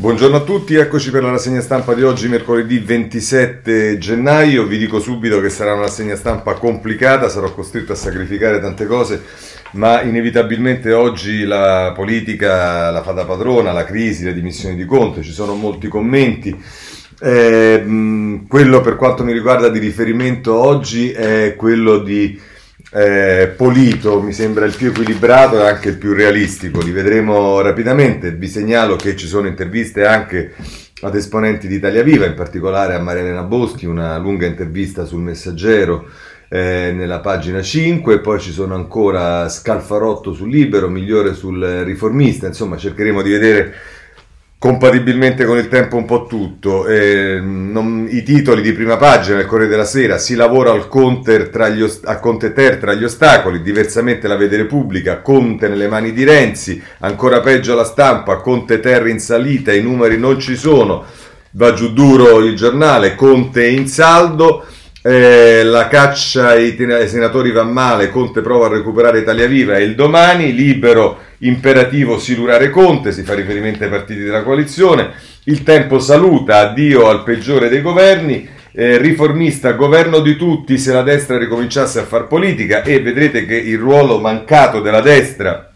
Buongiorno a tutti, eccoci per la rassegna stampa di oggi, mercoledì 27 gennaio. Vi dico subito che sarà una rassegna stampa complicata, sarò costretto a sacrificare tante cose, ma inevitabilmente oggi la politica la fa da padrona, la crisi, le dimissioni di Conte, ci sono molti commenti. Eh, quello per quanto mi riguarda di riferimento oggi è quello di eh, Polito mi sembra il più equilibrato e anche il più realistico, li vedremo rapidamente. Vi segnalo che ci sono interviste anche ad esponenti di Italia Viva, in particolare a Maria Elena Boschi, una lunga intervista sul Messaggero eh, nella pagina 5, poi ci sono ancora Scalfarotto sul Libero, Migliore sul Riformista, insomma cercheremo di vedere compatibilmente con il tempo un po' tutto. Eh, non, I titoli di prima pagina del Corriere della Sera, si lavora al Conte gli, a Conte Ter tra gli ostacoli, diversamente la vede Repubblica, Conte nelle mani di Renzi, ancora peggio la stampa, Conte Ter in salita, i numeri non ci sono, va giù duro il giornale, Conte in saldo. Eh, la caccia ai, ai senatori va male, Conte prova a recuperare Italia Viva e il domani, libero imperativo silurare Conte, si fa riferimento ai partiti della coalizione, il tempo saluta, addio al peggiore dei governi, eh, riformista, governo di tutti se la destra ricominciasse a far politica e vedrete che il ruolo mancato della destra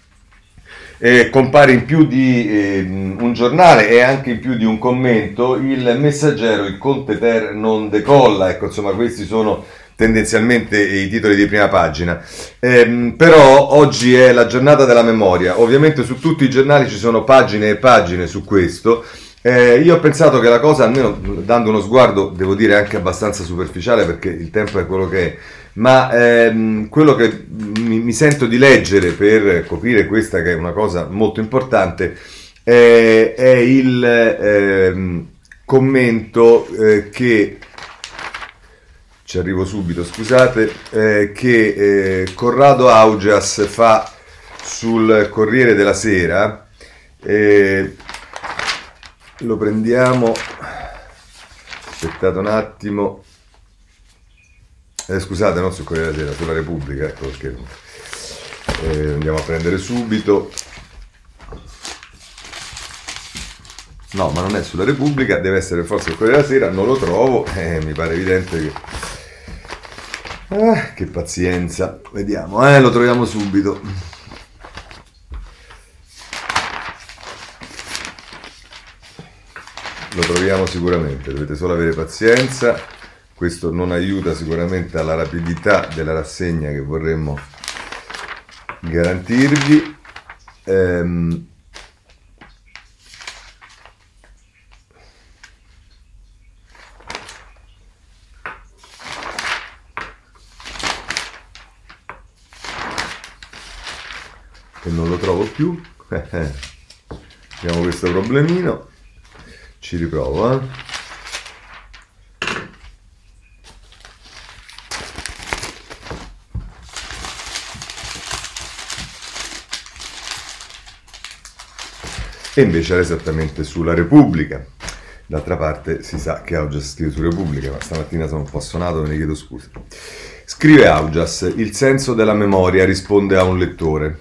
eh, compare in più di eh, un giornale e anche in più di un commento, il messaggero, il Conte Ter non decolla, ecco insomma questi sono tendenzialmente i titoli di prima pagina. Eh, però oggi è la giornata della memoria, ovviamente su tutti i giornali ci sono pagine e pagine su questo. Eh, io ho pensato che la cosa, almeno dando uno sguardo, devo dire anche abbastanza superficiale perché il tempo è quello che è, ma ehm, quello che mi, mi, sento di leggere per coprire questa che è una cosa molto importante eh, è il ehm, commento eh, che ci arrivo subito, scusate, eh, che eh, Corrado Augias fa sul Corriere della Sera. Eh, lo prendiamo, aspettate un attimo, eh, scusate, non sul Corriere della Sera, sulla Repubblica, ecco perché eh, andiamo a prendere subito. No, ma non è sulla Repubblica, deve essere forse il Corriere della Sera, non lo trovo, eh, mi pare evidente che Ah, che pazienza. Vediamo, eh, lo troviamo subito. Lo troviamo sicuramente, dovete solo avere pazienza. Questo non aiuta sicuramente alla rapidità della rassegna che vorremmo garantirvi. Ehm, e non lo trovo più. Abbiamo questo problemino. Ci riprovo, eh. E invece era esattamente sulla Repubblica. D'altra parte si sa che Augias scrive su Repubblica, ma stamattina sono un po' suonato, ve ne chiedo scusa. Scrive Augias, il senso della memoria risponde a un lettore.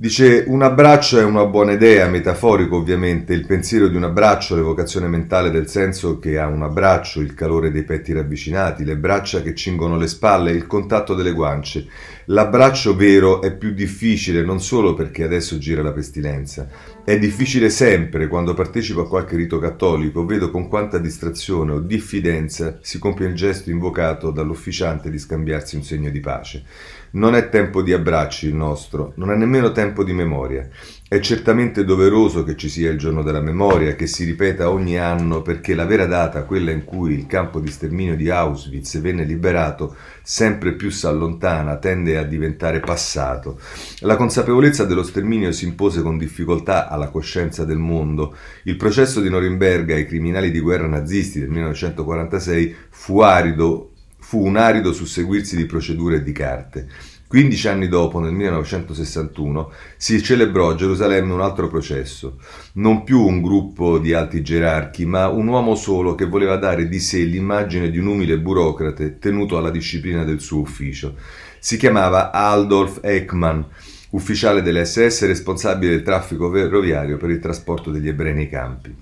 Dice un abbraccio è una buona idea, metaforico ovviamente, il pensiero di un abbraccio, l'evocazione mentale del senso che ha un abbraccio, il calore dei petti ravvicinati, le braccia che cingono le spalle, il contatto delle guance. L'abbraccio vero è più difficile non solo perché adesso gira la pestilenza, è difficile sempre quando partecipo a qualche rito cattolico, vedo con quanta distrazione o diffidenza si compie il gesto invocato dall'ufficiante di scambiarsi un segno di pace. Non è tempo di abbracci il nostro, non è nemmeno tempo di memoria. È certamente doveroso che ci sia il giorno della memoria, che si ripeta ogni anno, perché la vera data, quella in cui il campo di sterminio di Auschwitz venne liberato, sempre più si allontana, tende a diventare passato. La consapevolezza dello sterminio si impose con difficoltà alla coscienza del mondo. Il processo di Norimberga ai criminali di guerra nazisti del 1946 fu arido fu un arido susseguirsi di procedure e di carte. 15 anni dopo, nel 1961, si celebrò a Gerusalemme un altro processo. Non più un gruppo di alti gerarchi, ma un uomo solo che voleva dare di sé l'immagine di un umile burocrate tenuto alla disciplina del suo ufficio. Si chiamava Adolf Ekman, ufficiale dell'SS responsabile del traffico ferroviario per il trasporto degli ebrei nei campi.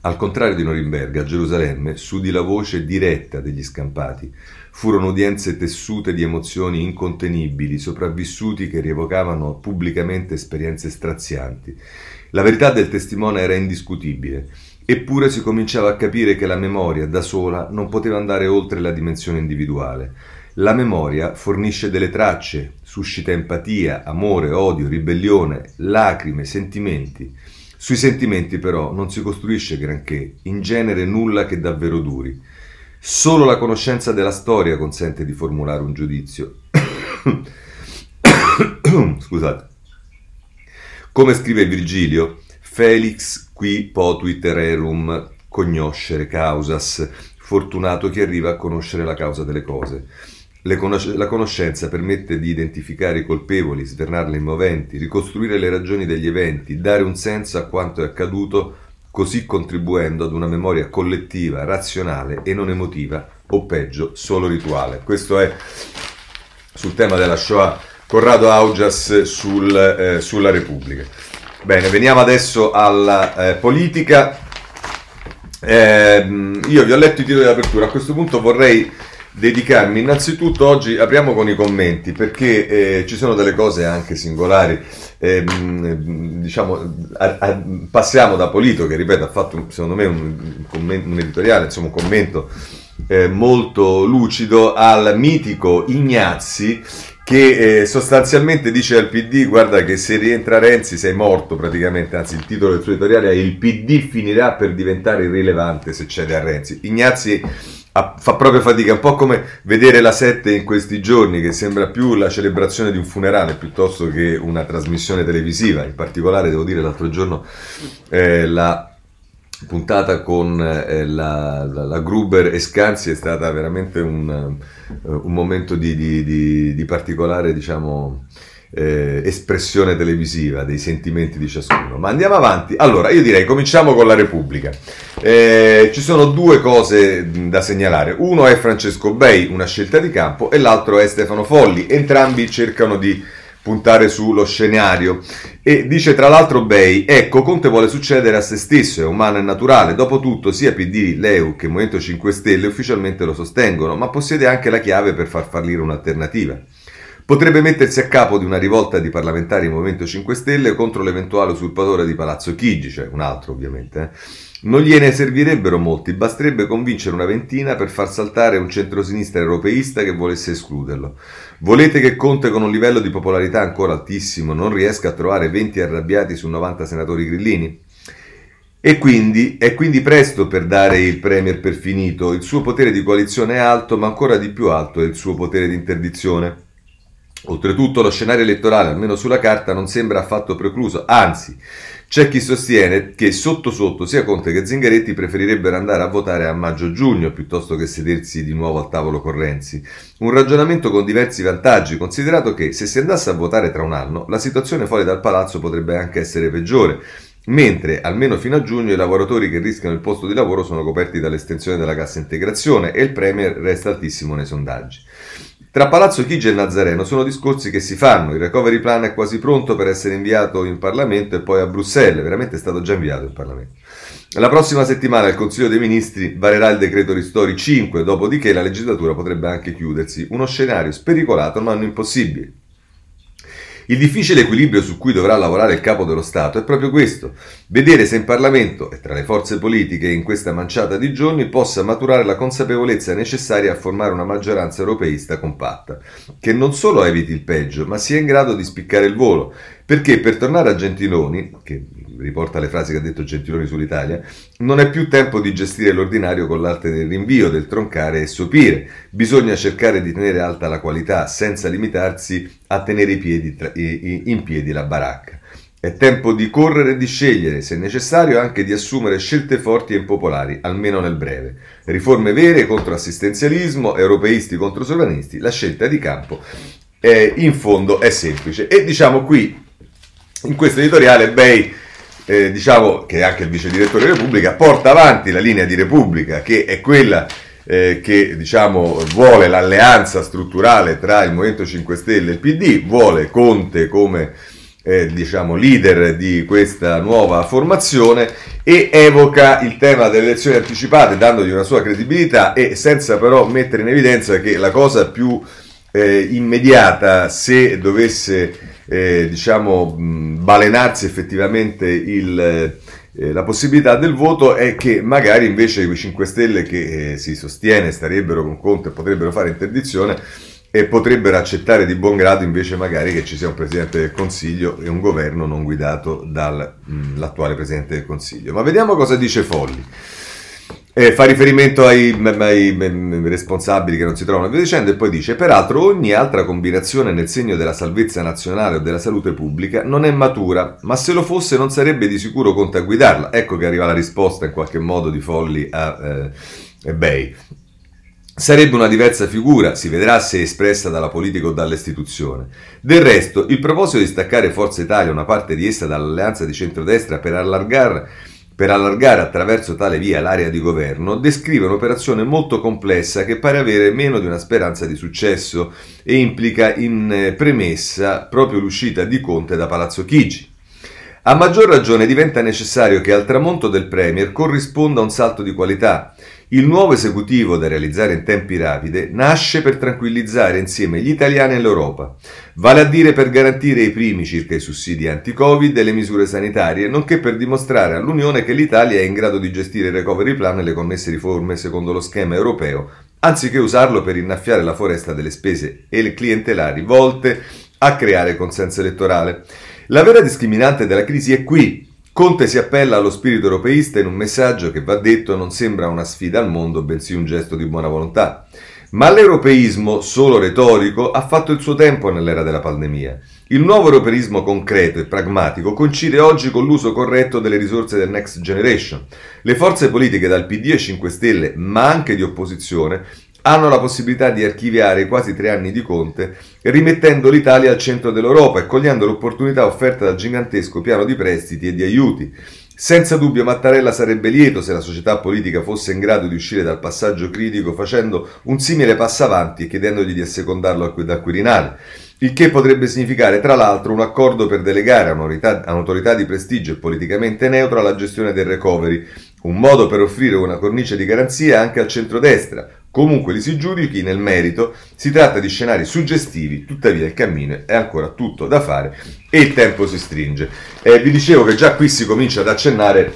Al contrario di Norimberga, a Gerusalemme s'udì la voce diretta degli scampati. Furono udienze tessute di emozioni incontenibili, sopravvissuti che rievocavano pubblicamente esperienze strazianti. La verità del testimone era indiscutibile, eppure si cominciava a capire che la memoria da sola non poteva andare oltre la dimensione individuale. La memoria fornisce delle tracce, suscita empatia, amore, odio, ribellione, lacrime, sentimenti. Sui sentimenti però non si costruisce granché, in genere nulla che davvero duri. Solo la conoscenza della storia consente di formulare un giudizio. Scusate. Come scrive Virgilio, Felix qui potuit rerum cognoscere causas, fortunato chi arriva a conoscere la causa delle cose. Conos- la conoscenza permette di identificare i colpevoli, svernarle i moventi, ricostruire le ragioni degli eventi, dare un senso a quanto è accaduto, così contribuendo ad una memoria collettiva, razionale e non emotiva, o peggio, solo rituale. Questo è sul tema della Shoah, Corrado Augias sul, eh, sulla Repubblica. Bene, veniamo adesso alla eh, politica. Eh, io vi ho letto i titoli di apertura, a questo punto vorrei dedicarmi innanzitutto oggi apriamo con i commenti perché eh, ci sono delle cose anche singolari eh, diciamo a, a, passiamo da Polito che ripeto ha fatto secondo me un, un, editoriale insomma un commento eh, molto lucido al mitico Ignazzi che eh, sostanzialmente dice al PD guarda che se rientra Renzi sei morto praticamente, anzi il titolo del suo editoriale è il PD finirà per diventare irrilevante se cede a Renzi. Ignazzi fa proprio fatica, un po' come vedere la 7 in questi giorni, che sembra più la celebrazione di un funerale piuttosto che una trasmissione televisiva. In particolare, devo dire, l'altro giorno eh, la puntata con eh, la, la, la, Gruber e Scanzi è stata veramente un, uh, un momento di, di, di, di particolare, diciamo, eh, espressione televisiva dei sentimenti di ciascuno. Ma andiamo avanti. Allora, io direi cominciamo con la Repubblica. Eh, ci sono due cose da segnalare. Uno è Francesco Bei, una scelta di campo, e l'altro è Stefano Folli. Entrambi cercano di puntare sullo scenario e dice tra l'altro Bei ecco Conte vuole succedere a se stesso è umano e naturale dopotutto sia PD, Leu che Movimento 5 Stelle ufficialmente lo sostengono ma possiede anche la chiave per far fallire un'alternativa Potrebbe mettersi a capo di una rivolta di parlamentari Movimento 5 Stelle contro l'eventuale usurpatore di Palazzo Chigi, cioè un altro ovviamente. Eh. Non gliene servirebbero molti, basterebbe convincere una ventina per far saltare un centrosinistra europeista che volesse escluderlo. Volete che Conte con un livello di popolarità ancora altissimo non riesca a trovare 20 arrabbiati su 90 senatori grillini? E quindi è quindi presto per dare il Premier per finito, il suo potere di coalizione è alto, ma ancora di più alto è il suo potere di interdizione. Oltretutto lo scenario elettorale, almeno sulla carta, non sembra affatto precluso, anzi c'è chi sostiene che sotto sotto sia Conte che Zingaretti preferirebbero andare a votare a maggio-giugno piuttosto che sedersi di nuovo al tavolo con Renzi. Un ragionamento con diversi vantaggi, considerato che se si andasse a votare tra un anno, la situazione fuori dal palazzo potrebbe anche essere peggiore, mentre almeno fino a giugno i lavoratori che rischiano il posto di lavoro sono coperti dall'estensione della cassa integrazione e il Premier resta altissimo nei sondaggi. Tra Palazzo Chigi e Nazareno sono discorsi che si fanno, il recovery plan è quasi pronto per essere inviato in Parlamento e poi a Bruxelles, veramente è stato già inviato in Parlamento. La prossima settimana il Consiglio dei Ministri varerà il decreto Ristori 5, dopodiché la legislatura potrebbe anche chiudersi, uno scenario spericolato ma non impossibile. Il difficile equilibrio su cui dovrà lavorare il capo dello Stato è proprio questo, vedere se in Parlamento e tra le forze politiche in questa manciata di giorni possa maturare la consapevolezza necessaria a formare una maggioranza europeista compatta, che non solo eviti il peggio, ma sia in grado di spiccare il volo, perché per tornare a Gentiloni, che riporta le frasi che ha detto Gentiloni sull'Italia, non è più tempo di gestire l'ordinario con l'arte del rinvio, del troncare e sopire. Bisogna cercare di tenere alta la qualità senza limitarsi a tenere piedi tra, in piedi la baracca. È tempo di correre e di scegliere, se necessario anche di assumere scelte forti e impopolari, almeno nel breve. Riforme vere contro assistenzialismo, europeisti contro sovranisti, la scelta di campo è, in fondo è semplice. E diciamo qui, in questo editoriale, Bay eh, diciamo che anche il vice direttore di Repubblica, porta avanti la linea di Repubblica, che è quella eh, che diciamo, vuole l'alleanza strutturale tra il Movimento 5 Stelle e il PD, vuole Conte come eh, diciamo, leader di questa nuova formazione e evoca il tema delle elezioni anticipate dandogli una sua credibilità e senza però mettere in evidenza che la cosa più eh, immediata se dovesse eh, diciamo, mh, balenarsi effettivamente il, eh, la possibilità del voto è che magari invece i 5 Stelle che eh, si sostiene starebbero con Conte e potrebbero fare interdizione e potrebbero accettare di buon grado invece magari che ci sia un Presidente del Consiglio e un governo non guidato dall'attuale Presidente del Consiglio. Ma vediamo cosa dice Folli. Eh, fa riferimento ai, ai, ai, responsabili che non si trovano via dicendo e poi dice peraltro ogni altra combinazione nel segno della salvezza nazionale o della salute pubblica non è matura ma se lo fosse non sarebbe di sicuro Conte a guidarla ecco che arriva la risposta in qualche modo di Folli a eh, Bay Sarebbe una diversa figura, si vedrà se espressa dalla politica o dall'istituzione. Del resto, il proposito di staccare Forza Italia, una parte di essa, dall'alleanza di centrodestra per allargare, per allargare attraverso tale via l'area di governo, descrive un'operazione molto complessa che pare avere meno di una speranza di successo e implica in eh, premessa proprio l'uscita di Conte da Palazzo Chigi. A maggior ragione diventa necessario che al tramonto del Premier corrisponda un salto di qualità il nuovo esecutivo da realizzare in tempi rapidi nasce per tranquillizzare insieme gli italiani e l'Europa, vale a dire per garantire i primi circa i sussidi anti-Covid e le misure sanitarie, nonché per dimostrare all'Unione che l'Italia è in grado di gestire il recovery plan e le connesse riforme secondo lo schema europeo, anziché usarlo per innaffiare la foresta delle spese e le clientelari volte a creare consenso elettorale. La vera discriminante della crisi è qui, Conte si appella allo spirito europeista in un messaggio che va detto non sembra una sfida al mondo, bensì un gesto di buona volontà. Ma l'europeismo, solo retorico, ha fatto il suo tempo nell'era della pandemia. Il nuovo europeismo concreto e pragmatico coincide oggi con l'uso corretto delle risorse del Next Generation. Le forze politiche dal PD e 5 Stelle, ma anche di opposizione, hanno la possibilità di archiviare i quasi tre anni di Conte, rimettendo l'Italia al centro dell'Europa e cogliendo l'opportunità offerta dal gigantesco piano di prestiti e di aiuti. Senza dubbio Mattarella sarebbe lieto se la società politica fosse in grado di uscire dal passaggio critico facendo un simile passo avanti e chiedendogli di assecondarlo al Quirinale il che potrebbe significare tra l'altro un accordo per delegare a un'autorità di prestigio e politicamente neutra la gestione del recovery, un modo per offrire una cornice di garanzia anche al centrodestra, Comunque li si giudichi nel merito, si tratta di scenari suggestivi, tuttavia il cammino è ancora tutto da fare e il tempo si stringe. Eh, vi dicevo che già qui si comincia ad accennare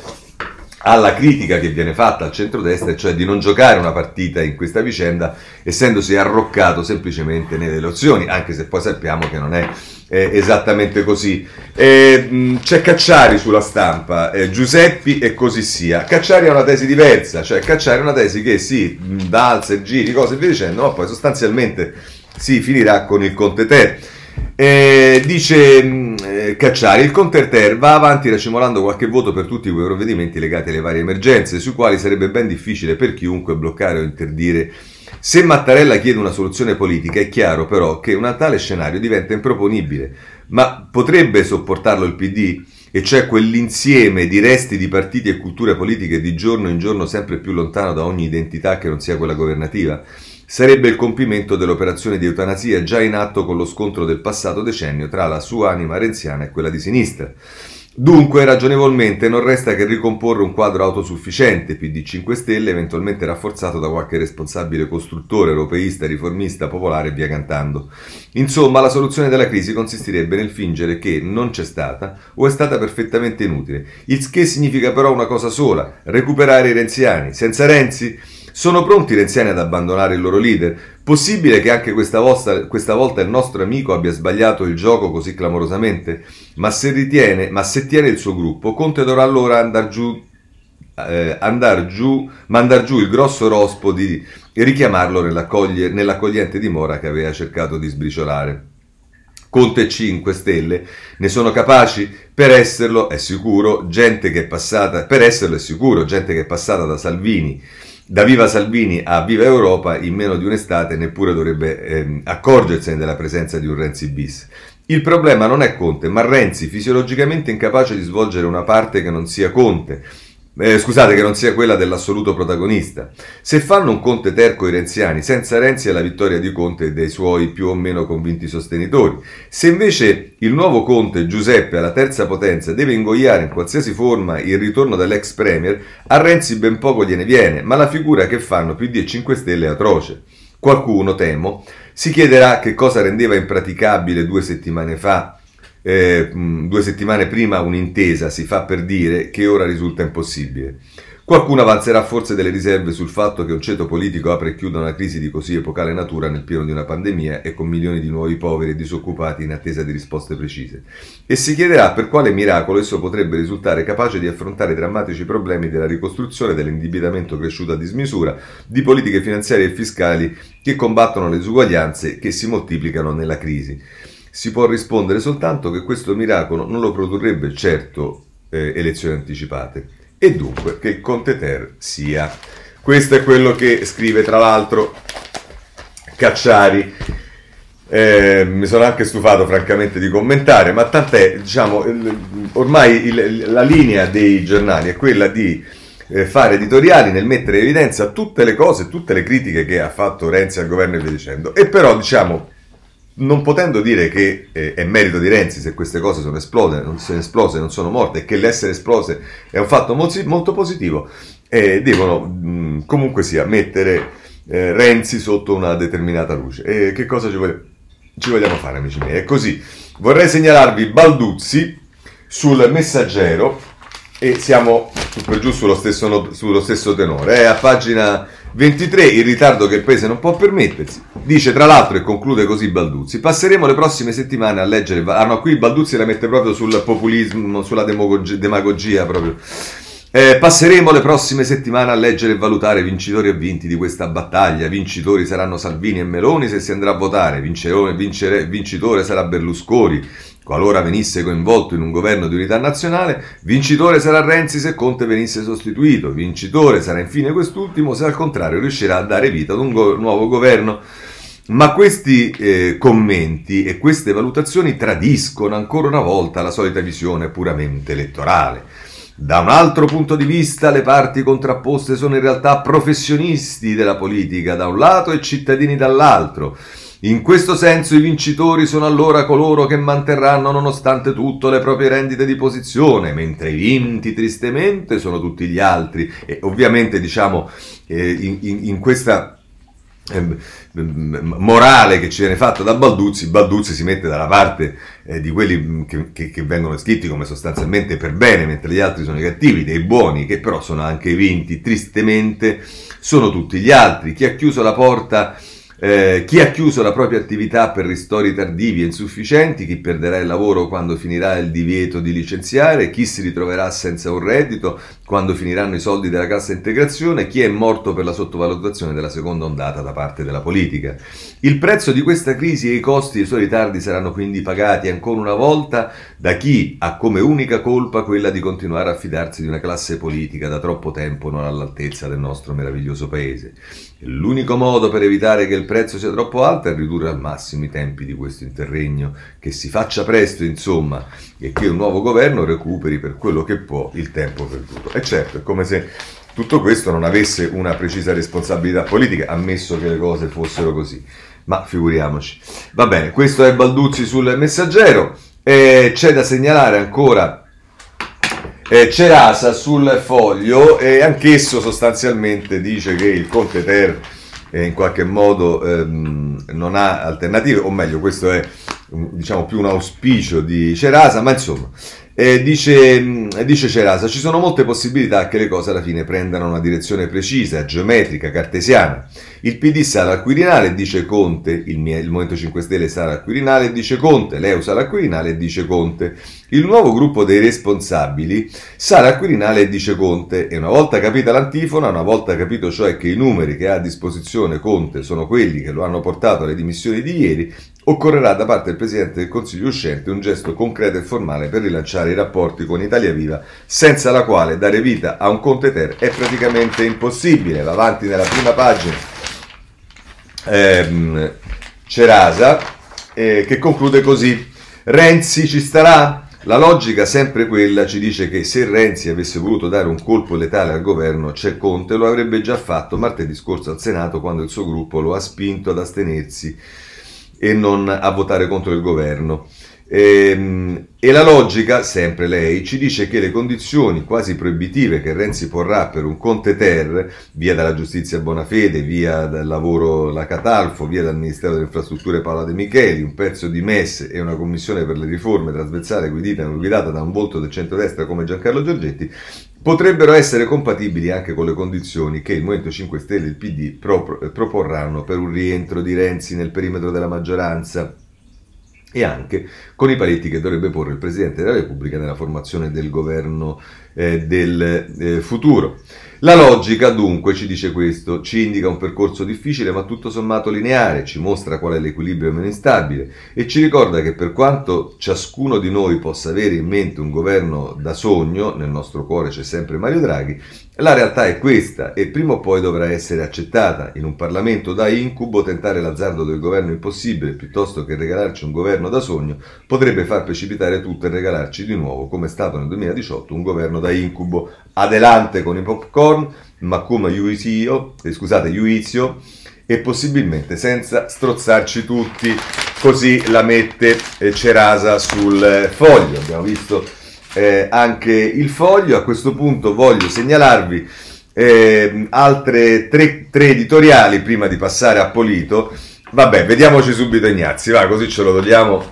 alla critica che viene fatta al centrodestra, cioè di non giocare una partita in questa vicenda, essendosi arroccato semplicemente nelle elezioni, anche se poi sappiamo che non è eh, esattamente così. Eh, mh, c'è Cacciari sulla stampa, eh, Giuseppi e così sia. Cacciari ha una tesi diversa, cioè Cacciari ha una tesi che sì, valse, giri, cose e via dicendo, ma poi sostanzialmente si finirà con il Conte Ter. Eh, dice mh, eh, Cacciari, il Conterter va avanti racimolando qualche voto per tutti quei provvedimenti legati alle varie emergenze, sui quali sarebbe ben difficile per chiunque bloccare o interdire. Se Mattarella chiede una soluzione politica, è chiaro però che un tale scenario diventa improponibile. Ma potrebbe sopportarlo il PD? E cioè quell'insieme di resti di partiti e culture politiche di giorno in giorno sempre più lontano da ogni identità che non sia quella governativa? Sarebbe il compimento dell'operazione di eutanasia già in atto con lo scontro del passato decennio tra la sua anima renziana e quella di sinistra. Dunque, ragionevolmente, non resta che ricomporre un quadro autosufficiente, PD 5 Stelle, eventualmente rafforzato da qualche responsabile costruttore, europeista, riformista, popolare e via cantando. Insomma, la soluzione della crisi consisterebbe nel fingere che non c'è stata o è stata perfettamente inutile. Il che significa però una cosa sola, recuperare i renziani. Senza Renzi sono pronti i renziani ad abbandonare il loro leader? Possibile che anche questa volta, questa volta, il nostro amico abbia sbagliato il gioco così clamorosamente? Ma se ritiene, ma se tiene il suo gruppo, Conte dovrà allora andare giù, eh, andar giù, mandar giù il grosso rospo di richiamarlo nell'accogliente dimora che aveva cercato di sbriciolare. Conte 5 Stelle ne sono capaci? Per esserlo è sicuro, gente che è passata, per esserlo è sicuro, gente che è passata da Salvini da Viva Salvini a Viva Europa in meno di un'estate neppure dovrebbe eh, accorgersene della presenza di un Renzi bis. Il problema non è Conte, ma Renzi, fisiologicamente incapace di svolgere una parte che non sia Conte. Eh, scusate che non sia quella dell'assoluto protagonista. Se fanno un Conte terco i renziani, senza Renzi è la vittoria di Conte e dei suoi più o meno convinti sostenitori. Se invece il nuovo Conte Giuseppe alla terza potenza deve ingoiare in qualsiasi forma il ritorno dell'ex premier, a Renzi ben poco gliene viene, ma la figura che fanno PD e 5 Stelle è atroce. Qualcuno, temo, si chiederà che cosa rendeva impraticabile due settimane fa eh, due settimane prima un'intesa, si fa per dire, che ora risulta impossibile. Qualcuno avanzerà forse delle riserve sul fatto che un ceto politico apre e chiuda una crisi di così epocale natura nel pieno di una pandemia e con milioni di nuovi poveri e disoccupati in attesa di risposte precise. E si chiederà per quale miracolo esso potrebbe risultare capace di affrontare i drammatici problemi della ricostruzione, dell'indebitamento cresciuto a dismisura, di politiche finanziarie e fiscali che combattono le disuguaglianze che si moltiplicano nella crisi. Si può rispondere soltanto che questo miracolo non lo produrrebbe certo eh, elezioni anticipate e dunque che il Conte Ter sia. Questo è quello che scrive tra l'altro Cacciari. Eh, mi sono anche stufato francamente di commentare, ma tant'è, diciamo, ormai il, la linea dei giornali è quella di eh, fare editoriali nel mettere in evidenza tutte le cose, tutte le critiche che ha fatto Renzi al governo e via dicendo. E però, diciamo, non potendo dire che eh, è merito di Renzi se queste cose sono esplose, non sono esplose, non sono morte e che l'essere esplose è un fatto molto, molto positivo, eh, devono mh, comunque sia mettere eh, Renzi sotto una determinata luce. E che cosa ci, vog- ci vogliamo fare, amici miei? È così. Vorrei segnalarvi Balduzzi sul messaggero e siamo per giù sullo stesso, sullo stesso tenore. È a pagina 23, il ritardo che il paese non può permettersi. Dice tra l'altro e conclude così Balduzzi, passeremo le prossime settimane a leggere... Ah no, qui Balduzzi la mette proprio sul populismo, sulla demagogia, proprio. Eh, passeremo le prossime settimane a leggere e valutare vincitori e vinti di questa battaglia. Vincitori saranno Salvini e Meloni se si andrà a votare, vincere, vincere, vincitore sarà Berlusconi Qualora venisse coinvolto in un governo di unità nazionale, vincitore sarà Renzi se Conte venisse sostituito, vincitore sarà infine quest'ultimo se al contrario riuscirà a dare vita ad un go- nuovo governo. Ma questi eh, commenti e queste valutazioni tradiscono ancora una volta la solita visione puramente elettorale. Da un altro punto di vista, le parti contrapposte sono in realtà professionisti della politica da un lato e cittadini dall'altro in questo senso i vincitori sono allora coloro che manterranno nonostante tutto le proprie rendite di posizione, mentre i vinti tristemente sono tutti gli altri. E ovviamente diciamo eh, in, in, in questa ehm, morale che ci viene fatta da Balduzzi, Balduzzi si mette dalla parte eh, di quelli che, che, che, vengono scritti come sostanzialmente per bene, mentre gli altri sono i cattivi, dei buoni, che però sono anche vinti, tristemente sono tutti gli altri. Chi ha chiuso la porta eh, chi ha chiuso la propria attività per ristori tardivi e insufficienti, chi perderà il lavoro quando finirà il divieto di licenziare, chi si ritroverà senza un reddito quando finiranno i soldi della cassa integrazione, chi è morto per la sottovalutazione della seconda ondata da parte della politica. Il prezzo di questa crisi e i costi dei suoi ritardi saranno quindi pagati ancora una volta da chi ha come unica colpa quella di continuare a fidarsi di una classe politica da troppo tempo non all'altezza del nostro meraviglioso paese. L'unico modo per evitare che il prezzo sia troppo alto è ridurre al massimo i tempi di questo interregno, che si faccia presto insomma e che un nuovo governo recuperi per quello che può il tempo perduto. Certo, è come se tutto questo non avesse una precisa responsabilità politica, ammesso che le cose fossero così. Ma figuriamoci. Va bene, questo è Balduzzi sul messaggero. E c'è da segnalare ancora eh, Cerasa sul foglio e anch'esso sostanzialmente dice che il Conte Ter eh, in qualche modo ehm, non ha alternative, o meglio questo è diciamo più un auspicio di Cerasa, ma insomma eh, dice, dice Cerasa, ci sono molte possibilità che le cose alla fine prendano una direzione precisa, geometrica, cartesiana. Il PD sarà al Quirinale, dice Conte, il, mie, il Movimento 5 Stelle sarà al Quirinale, dice Conte, l'EU sarà al Quirinale, dice Conte. Il nuovo gruppo dei responsabili sarà al Quirinale, dice Conte, e una volta capita l'antifona, una volta capito cioè che i numeri che ha a disposizione Conte sono quelli che lo hanno portato alle dimissioni di ieri, Occorrerà da parte del Presidente del Consiglio uscente un gesto concreto e formale per rilanciare i rapporti con Italia Viva, senza la quale dare vita a un Conte Ter è praticamente impossibile. Va avanti nella prima pagina ehm, Cerasa, eh, che conclude così. Renzi ci starà? La logica, sempre quella, ci dice che se Renzi avesse voluto dare un colpo letale al governo, c'è Conte, lo avrebbe già fatto martedì scorso al Senato quando il suo gruppo lo ha spinto ad astenersi e non a votare contro il governo. E, ehm, e, la logica, sempre lei, ci dice che le condizioni quasi proibitive che Renzi porrà per un Conte Ter, via dalla giustizia Bonafede, via dal lavoro la Catalfo, via dal Ministero delle Infrastrutture Paola De Micheli, un pezzo di MES e una commissione per le riforme trasversale guidata, guidata da un volto del centrodestra come Giancarlo Giorgetti, potrebbero essere compatibili anche con le condizioni che il Movimento 5 Stelle e il PD pro- proporranno per un rientro di Renzi nel perimetro della maggioranza e anche con i paletti che dovrebbe porre il Presidente della Repubblica nella formazione del governo eh, del eh, futuro. La logica dunque ci dice questo, ci indica un percorso difficile ma tutto sommato lineare, ci mostra qual è l'equilibrio meno instabile e ci ricorda che per quanto ciascuno di noi possa avere in mente un governo da sogno, nel nostro cuore c'è sempre Mario Draghi, la realtà è questa e prima o poi dovrà essere accettata. In un Parlamento da incubo tentare l'azzardo del governo impossibile piuttosto che regalarci un governo da sogno potrebbe far precipitare tutto e regalarci di nuovo, come è stato nel 2018, un governo da incubo adelante con i popcorn, ma come giudizio, eh, scusate, giudizio e possibilmente senza strozzarci tutti. Così la mette eh, Cerasa sul eh, foglio. Abbiamo visto eh, anche il foglio. A questo punto voglio segnalarvi eh, altre tre, tre editoriali prima di passare a Polito. Vabbè, vediamoci subito Ignazzi, va, così ce lo togliamo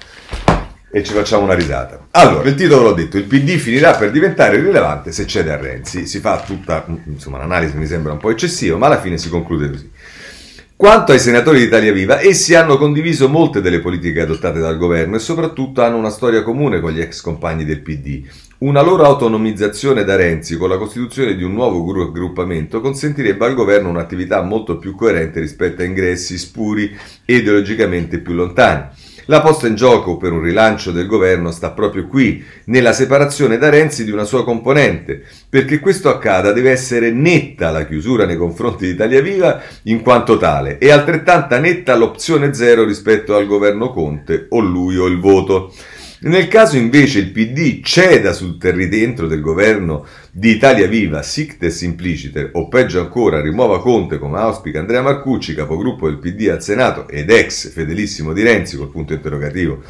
e ci facciamo una risata. Allora, il titolo l'ho detto, il PD finirà per diventare irrilevante se cede a Renzi. Si fa tutta, insomma, l'analisi mi sembra un po' eccessiva, ma alla fine si conclude così. Quanto ai senatori di Italia Viva, essi hanno condiviso molte delle politiche adottate dal governo e soprattutto hanno una storia comune con gli ex compagni del PD. Una loro autonomizzazione da Renzi con la costituzione di un nuovo raggruppamento consentirebbe al governo un'attività molto più coerente rispetto a ingressi spuri e ideologicamente più lontani. La posta in gioco per un rilancio del governo sta proprio qui, nella separazione da Renzi di una sua componente. Perché questo accada deve essere netta la chiusura nei confronti di Italia Viva in quanto tale e altrettanta netta l'opzione zero rispetto al governo Conte o lui o il voto. Nel caso invece il PD ceda sul terridentro del governo di Italia Viva, sictes implicite, o peggio ancora rimuova Conte come auspica Andrea Marcucci, capogruppo del PD al Senato ed ex fedelissimo di Renzi col punto interrogativo,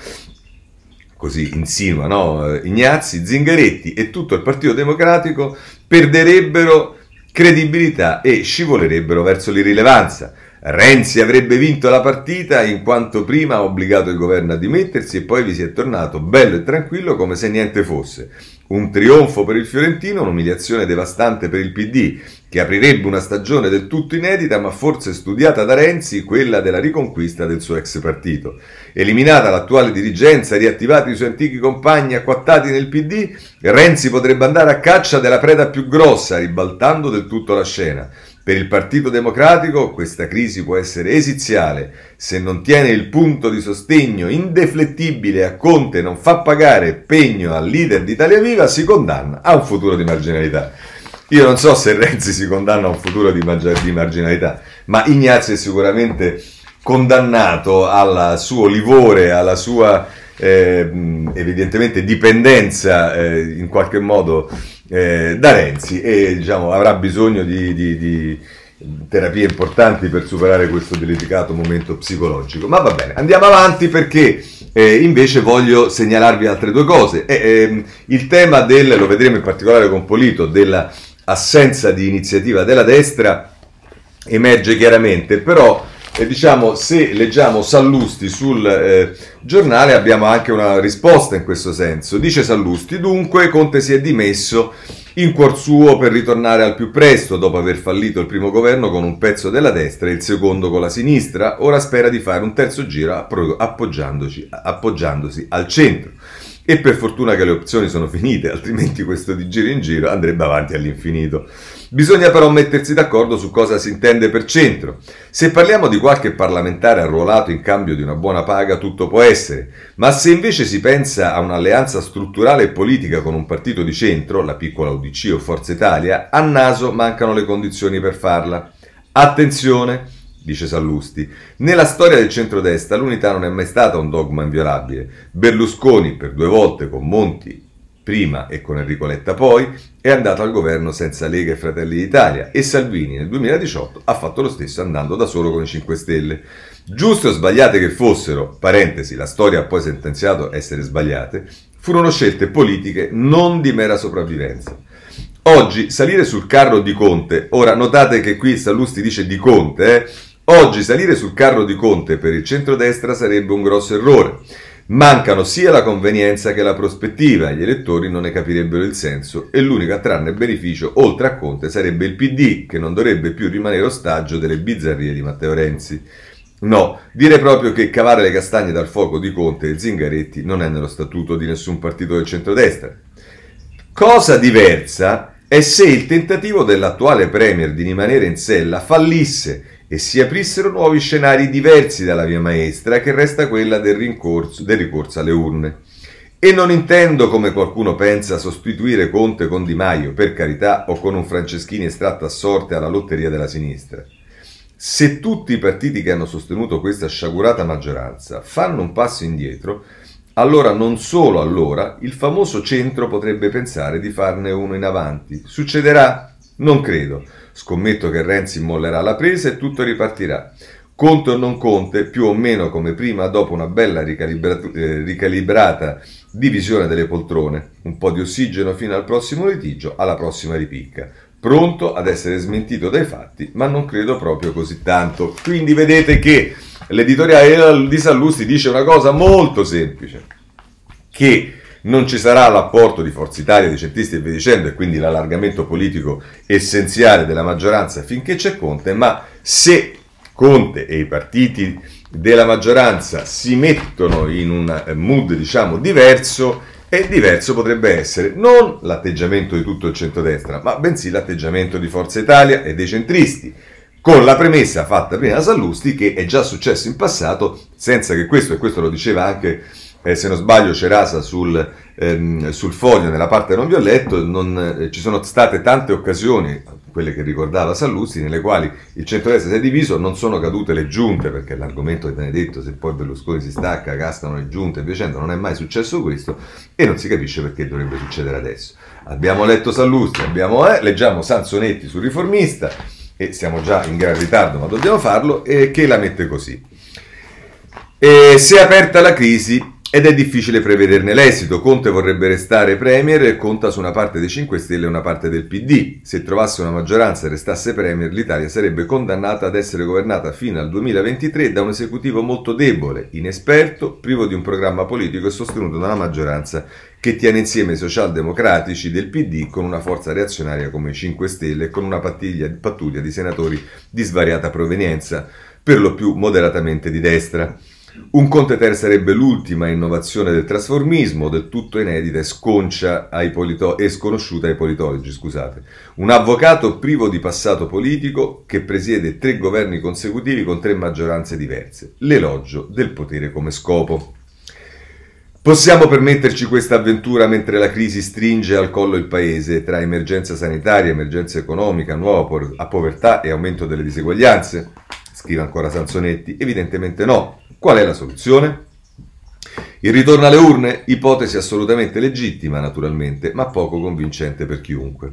così insinua no? Ignazzi, Zingaretti e tutto il Partito Democratico perderebbero credibilità e scivolerebbero verso l'irrilevanza. Renzi avrebbe vinto la partita in quanto prima ha obbligato il governo a dimettersi e poi vi si è tornato bello e tranquillo come se niente fosse. Un trionfo per il Fiorentino, un'umiliazione devastante per il PD, che aprirebbe una stagione del tutto inedita ma forse studiata da Renzi, quella della riconquista del suo ex partito. Eliminata l'attuale dirigenza, riattivati i suoi antichi compagni acquattati nel PD, Renzi potrebbe andare a caccia della preda più grossa, ribaltando del tutto la scena. Per il Partito Democratico questa crisi può essere esiziale. Se non tiene il punto di sostegno indeflettibile a Conte e non fa pagare pegno al leader di Italia Viva, si condanna a un futuro di marginalità. Io non so se Renzi si condanna a un futuro di, di marginalità, ma Ignazio è sicuramente condannato al suo livore, alla sua eh, evidentemente dipendenza eh, in qualche modo eh, da Renzi e diciamo, avrà bisogno di, di, di, terapie importanti per superare questo delicato momento psicologico. Ma va bene, andiamo avanti perché eh, invece voglio segnalarvi altre due cose. Ehm, il tema del, lo vedremo in particolare con Polito, dell'assenza di iniziativa della destra emerge chiaramente, però e diciamo, se leggiamo Sallusti sul eh, giornale abbiamo anche una risposta in questo senso. Dice Sallusti, dunque Conte si è dimesso in cuor suo per ritornare al più presto, dopo aver fallito il primo governo con un pezzo della destra e il secondo con la sinistra, ora spera di fare un terzo giro appoggiandosi al centro. E per fortuna che le opzioni sono finite, altrimenti questo di giro in giro andrebbe avanti all'infinito. Bisogna però mettersi d'accordo su cosa si intende per centro. Se parliamo di qualche parlamentare arruolato in cambio di una buona paga, tutto può essere, ma se invece si pensa a un'alleanza strutturale e politica con un partito di centro, la piccola UDC o Forza Italia, a naso mancano le condizioni per farla. Attenzione! dice Sallusti. Nella storia del centrodestra l'unità non è mai stata un dogma inviolabile. Berlusconi, per due volte con Monti prima e con Enrico Letta poi, è andato al governo senza Lega e Fratelli d'Italia e Salvini nel 2018 ha fatto lo stesso andando da solo con i 5 Stelle. Giuste o sbagliate che fossero, parentesi, la storia ha poi sentenziato essere sbagliate, furono scelte politiche non di mera sopravvivenza. Oggi salire sul carro di Conte, ora notate che qui Sallusti dice di Conte, eh? oggi salire sul carro di Conte per il centrodestra sarebbe un grosso errore. Mancano sia la convenienza che la prospettiva, gli elettori non ne capirebbero il senso e l'unico a trarne beneficio, oltre a Conte, sarebbe il PD, che non dovrebbe più rimanere ostaggio delle bizzarrie di Matteo Renzi. No, dire proprio che cavare le castagne dal fuoco di Conte e Zingaretti non è nello statuto di nessun partito del centrodestra. Cosa diversa è se il tentativo dell'attuale Premier di rimanere in sella fallisse e si aprissero nuovi scenari diversi dalla via maestra che resta quella del, rincorso, del ricorso alle urne. E non intendo, come qualcuno pensa, sostituire Conte con Di Maio, per carità, o con un Franceschini estratto a sorte alla lotteria della sinistra. Se tutti i partiti che hanno sostenuto questa sciagurata maggioranza fanno un passo indietro, allora non solo allora il famoso centro potrebbe pensare di farne uno in avanti. Succederà? Non credo. Scommetto che Renzi mollerà la presa e tutto ripartirà. Conte o non conte, più o meno come prima, dopo una bella eh, ricalibrata divisione delle poltrone, un po' di ossigeno fino al prossimo litigio, alla prossima ripicca. Pronto ad essere smentito dai fatti, ma non credo proprio così tanto. Quindi vedete che l'editoriale di Sallusti dice una cosa molto semplice, che non ci sarà l'apporto di Forza Italia, di centristi e via dicendo, e quindi l'allargamento politico essenziale della maggioranza finché c'è Conte, ma se Conte e i partiti della maggioranza si mettono in un mood diciamo diverso, e diverso potrebbe essere non l'atteggiamento di tutto il centrodestra, ma bensì l'atteggiamento di Forza Italia e dei centristi, con la premessa fatta prima da Sallusti che è già successo in passato, senza che questo, e questo lo diceva anche eh, se non sbaglio Cerasa sul, ehm, sul foglio, nella parte non vi ho letto, non, eh, ci sono state tante occasioni, quelle che ricordava Sallusti, nelle quali il centro-destra si è diviso, non sono cadute le giunte, perché l'argomento di Benedetto, se poi Berlusconi si stacca, cascano le giunte e non è mai successo questo e non si capisce perché dovrebbe succedere adesso. Abbiamo letto Sallusti, abbiamo, eh, leggiamo Sansonetti sul riformista e siamo già in gran ritardo, ma dobbiamo farlo, e che la mette così. E se è aperta la crisi, ed è difficile prevederne l'esito. Conte vorrebbe restare Premier e conta su una parte dei 5 Stelle e una parte del PD. Se trovasse una maggioranza e restasse Premier, l'Italia sarebbe condannata ad essere governata fino al 2023 da un esecutivo molto debole, inesperto, privo di un programma politico e sostenuto da una maggioranza che tiene insieme i socialdemocratici del PD con una forza reazionaria come i 5 Stelle e con una pattuglia di senatori di svariata provenienza, per lo più moderatamente di destra. Un Conte Ter sarebbe l'ultima innovazione del trasformismo, del tutto inedita e, ai polito- e sconosciuta ai politologi. Scusate. Un avvocato privo di passato politico che presiede tre governi consecutivi con tre maggioranze diverse. L'elogio del potere come scopo. Possiamo permetterci questa avventura mentre la crisi stringe al collo il paese tra emergenza sanitaria, emergenza economica, nuova povertà e aumento delle diseguaglianze? Scrive ancora Sansonetti. Evidentemente no. Qual è la soluzione? Il ritorno alle urne, ipotesi assolutamente legittima naturalmente, ma poco convincente per chiunque.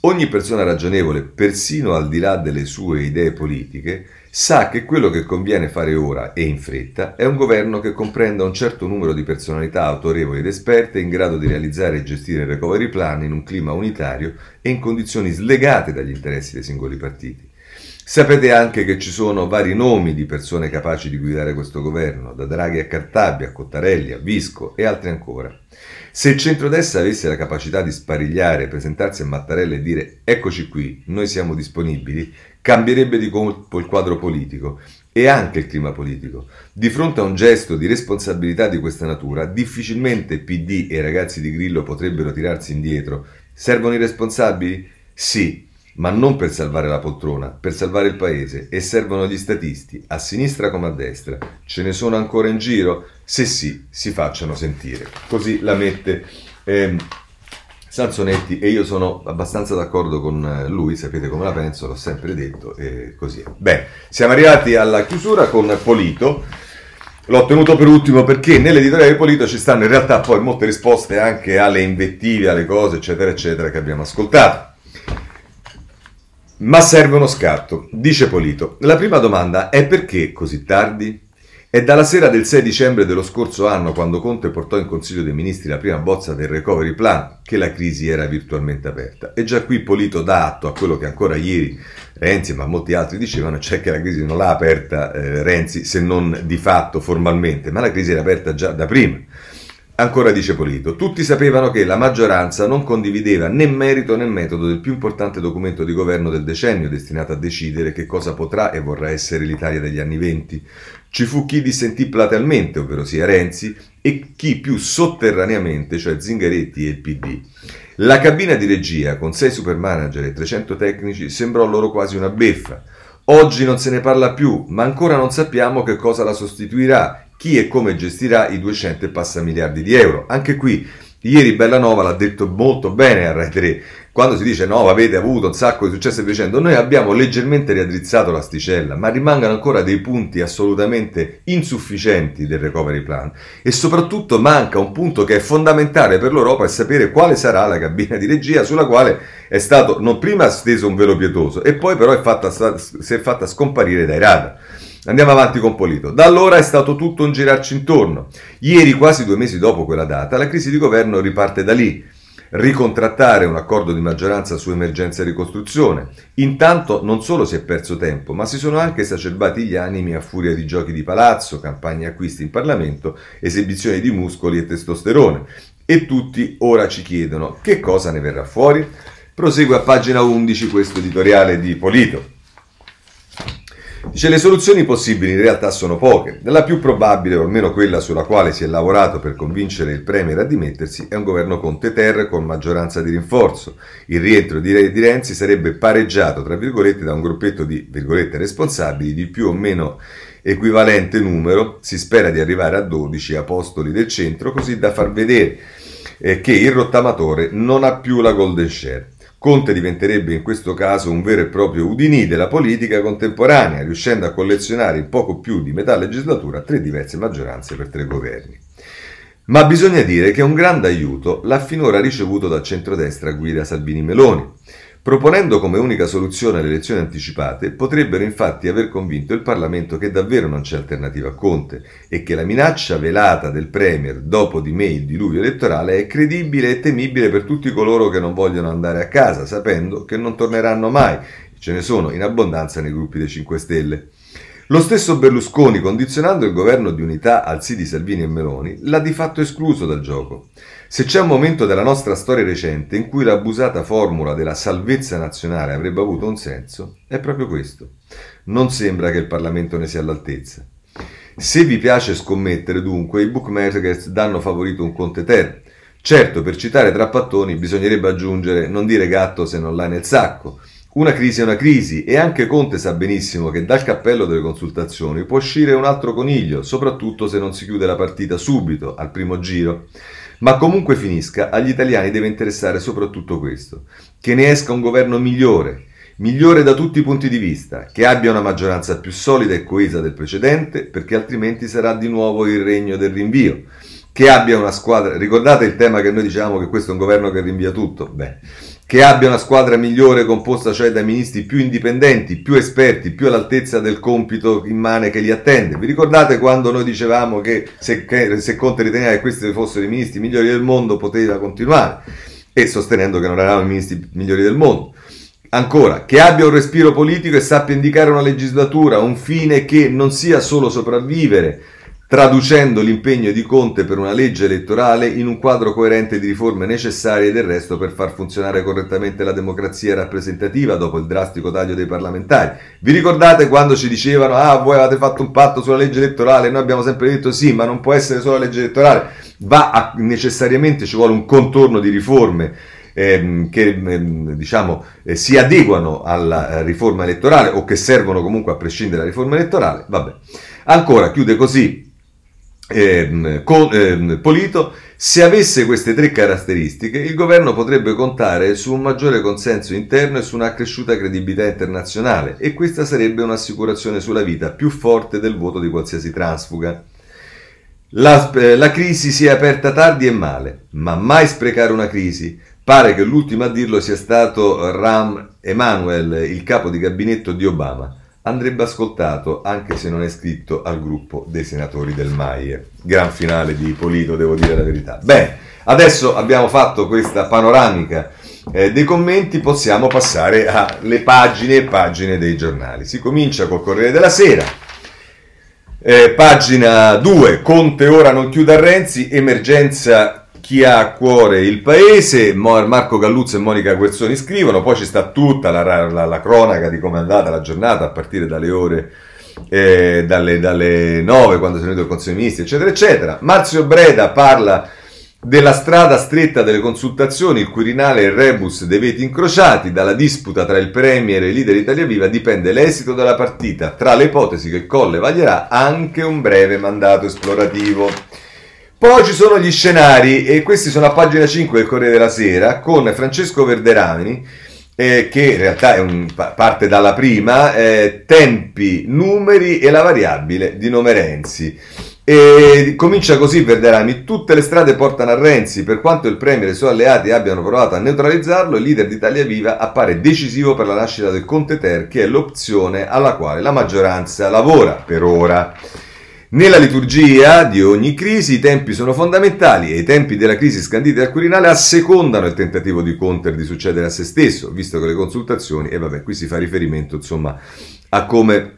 Ogni persona ragionevole, persino al di là delle sue idee politiche, sa che quello che conviene fare ora e in fretta è un governo che comprenda un certo numero di personalità autorevoli ed esperte in grado di realizzare e gestire il recovery plan in un clima unitario e in condizioni slegate dagli interessi dei singoli partiti. Sapete anche che ci sono vari nomi di persone capaci di guidare questo governo, da Draghi a Cartabia, a Cottarelli, a Visco e altri ancora. Se il centrodestra avesse la capacità di sparigliare, presentarsi a Mattarella e dire eccoci qui, noi siamo disponibili, cambierebbe di colpo il quadro politico e anche il clima politico. Di fronte a un gesto di responsabilità di questa natura, difficilmente PD e i ragazzi di Grillo potrebbero tirarsi indietro. Servono i responsabili? Sì, ma non per salvare la poltrona, per salvare il paese e servono gli statisti, a sinistra come a destra. Ce ne sono ancora in giro? Se sì, si facciano sentire. Così la mette eh, Sansonetti e io sono abbastanza d'accordo con eh, lui, sapete come la penso, l'ho sempre detto e così. Beh, siamo arrivati alla chiusura con Polito. L'ho tenuto per ultimo perché nell'editoriale di Polito ci stanno in realtà poi molte risposte anche alle invettive, alle cose, eccetera, eccetera, che abbiamo ascoltato. Ma serve uno scatto, dice Polito. La prima domanda è perché così tardi? È dalla sera del 6 dicembre dello scorso anno, quando Conte portò in Consiglio dei Ministri la prima bozza del recovery plan, che la crisi era virtualmente aperta. E già qui Polito dà atto a quello che ancora ieri Renzi, ma molti altri dicevano, cioè che la crisi non l'ha aperta eh, Renzi, se non di fatto, formalmente, ma la crisi era aperta già da prima. Ancora dice Polito, tutti sapevano che la maggioranza non condivideva né merito né metodo del più importante documento di governo del decennio destinato a decidere che cosa potrà e vorrà essere l'Italia degli anni venti. Ci fu chi dissentì platealmente, ovvero sia Renzi, e chi più sotterraneamente, cioè Zingaretti e il PD. La cabina di regia, con sei supermanager e 300 tecnici, sembrò loro quasi una beffa. Oggi non se ne parla più, ma ancora non sappiamo che cosa la sostituirà chi e come gestirà i 200 e passa miliardi di euro. Anche qui, ieri Bellanova l'ha detto molto bene a Rai 3, quando si dice no, avete avuto un sacco di successo e dicendo noi abbiamo leggermente riaddrizzato l'asticella, ma rimangono ancora dei punti assolutamente insufficienti del recovery plan e soprattutto manca un punto che è fondamentale per l'Europa è sapere quale sarà la cabina di regia sulla quale è stato non prima steso un velo pietoso e poi però è fatta, si è fatta scomparire dai radar. Andiamo avanti con Polito. Da allora è stato tutto un girarci intorno. Ieri, quasi due mesi dopo quella data, la crisi di governo riparte da lì. Ricontrattare un accordo di maggioranza su emergenza e ricostruzione. Intanto non solo si è perso tempo, ma si sono anche esacerbati gli animi a furia di giochi di palazzo, campagne acquisti in Parlamento, esibizioni di muscoli e testosterone. E tutti ora ci chiedono che cosa ne verrà fuori? Prosegue a pagina 11 questo editoriale di Polito. Dice le soluzioni possibili in realtà sono poche. La più probabile, o almeno quella sulla quale si è lavorato per convincere il Premier a dimettersi, è un governo Conte Ter con maggioranza di rinforzo. Il rientro di Renzi sarebbe pareggiato, tra virgolette, da un gruppetto di virgolette, responsabili di più o meno equivalente numero, si spera di arrivare a 12 apostoli del centro, così da far vedere eh, che il rottamatore non ha più la golden share. Conte diventerebbe in questo caso un vero e proprio Udinì della politica contemporanea, riuscendo a collezionare in poco più di metà legislatura tre diverse maggioranze per tre governi. Ma bisogna dire che un grande aiuto l'ha finora ricevuto dal centrodestra guida Salvini Meloni. Proponendo come unica soluzione le elezioni anticipate, potrebbero infatti aver convinto il Parlamento che davvero non c'è alternativa a Conte e che la minaccia velata del Premier dopo di me il diluvio elettorale è credibile e temibile per tutti coloro che non vogliono andare a casa, sapendo che non torneranno mai. Ce ne sono in abbondanza nei gruppi dei 5 Stelle. Lo stesso Berlusconi, condizionando il governo di unità al sì di Salvini e Meloni, l'ha di fatto escluso dal gioco. Se c'è un momento della nostra storia recente in cui l'abusata formula della salvezza nazionale avrebbe avuto un senso, è proprio questo. Non sembra che il Parlamento ne sia all'altezza. Se vi piace scommettere, dunque, i bookmakers danno favorito un Conte Ter. Certo, per citare Trappattoni, bisognerebbe aggiungere non dire gatto se non l'hai nel sacco. Una crisi è una crisi e anche Conte sa benissimo che dal cappello delle consultazioni può uscire un altro coniglio, soprattutto se non si chiude la partita subito, al primo giro. Ma comunque finisca, agli italiani deve interessare soprattutto questo, che ne esca un governo migliore, migliore da tutti i punti di vista, che abbia una maggioranza più solida e coesa del precedente, perché altrimenti sarà di nuovo il regno del rinvio, che abbia una squadra, ricordate il tema che noi diciamo che questo è un governo che rinvia tutto? Beh, che abbia una squadra migliore composta cioè da ministri più indipendenti, più esperti, più all'altezza del compito immane che li attende. Vi ricordate quando noi dicevamo che se, che, se Conte riteneva che questi fossero i ministri migliori del mondo poteva continuare e sostenendo che non erano i ministri migliori del mondo. Ancora, che abbia un respiro politico e sappia indicare una legislatura, un fine che non sia solo sopravvivere, traducendo l'impegno di Conte per una legge elettorale in un quadro coerente di riforme necessarie del resto per far funzionare correttamente la democrazia rappresentativa dopo il drastico taglio dei parlamentari. Vi ricordate quando ci dicevano ah voi avete fatto un patto sulla legge elettorale? Noi abbiamo sempre detto sì, ma non può essere solo la legge elettorale, va a, necessariamente ci vuole un contorno di riforme ehm, che ehm, diciamo, eh, si adeguano alla eh, riforma elettorale o che servono comunque a prescindere dalla riforma elettorale. Vabbè. Ancora chiude così eh, con, eh, Polito, Se avesse queste tre caratteristiche, il governo potrebbe contare su un maggiore consenso interno e su un'accresciuta credibilità internazionale e questa sarebbe un'assicurazione sulla vita più forte del voto di qualsiasi transfuga. La, eh, la crisi si è aperta tardi e male, ma mai sprecare una crisi. Pare che l'ultimo a dirlo sia stato Ram Emanuel, il capo di gabinetto di Obama. Andrebbe ascoltato anche se non è scritto al gruppo dei senatori del MAIE. Gran finale di Polito, devo dire la verità. Bene, adesso abbiamo fatto questa panoramica eh, dei commenti, possiamo passare alle pagine e pagine dei giornali. Si comincia col Corriere della Sera. Eh, pagina 2, Conte ora non chiude a Renzi, emergenza chi ha a cuore il paese, Marco Galluzzo e Monica Guerzoni scrivono, poi ci sta tutta la, la, la cronaca di come è andata la giornata a partire dalle ore, eh, dalle, dalle 9 quando si è venuto il Consiglio dei Ministri, eccetera, eccetera. Marzio Breda parla della strada stretta delle consultazioni, il Quirinale e il Rebus dei veti incrociati, dalla disputa tra il Premier e il leader Italia Viva dipende l'esito della partita, tra le ipotesi che Colle vaglierà anche un breve mandato esplorativo. Poi ci sono gli scenari e questi sono a pagina 5 del Corriere della Sera con Francesco Verderamini eh, che in realtà un, parte dalla prima, eh, tempi, numeri e la variabile di nome Renzi. E comincia così Verderami, tutte le strade portano a Renzi, per quanto il Premier e i suoi alleati abbiano provato a neutralizzarlo, il leader d'Italia Viva appare decisivo per la nascita del Conte Ter, che è l'opzione alla quale la maggioranza lavora per ora. Nella liturgia di ogni crisi i tempi sono fondamentali e i tempi della crisi scanditi al Quirinale assecondano il tentativo di Conter di succedere a se stesso, visto che le consultazioni, e vabbè, qui si fa riferimento insomma a come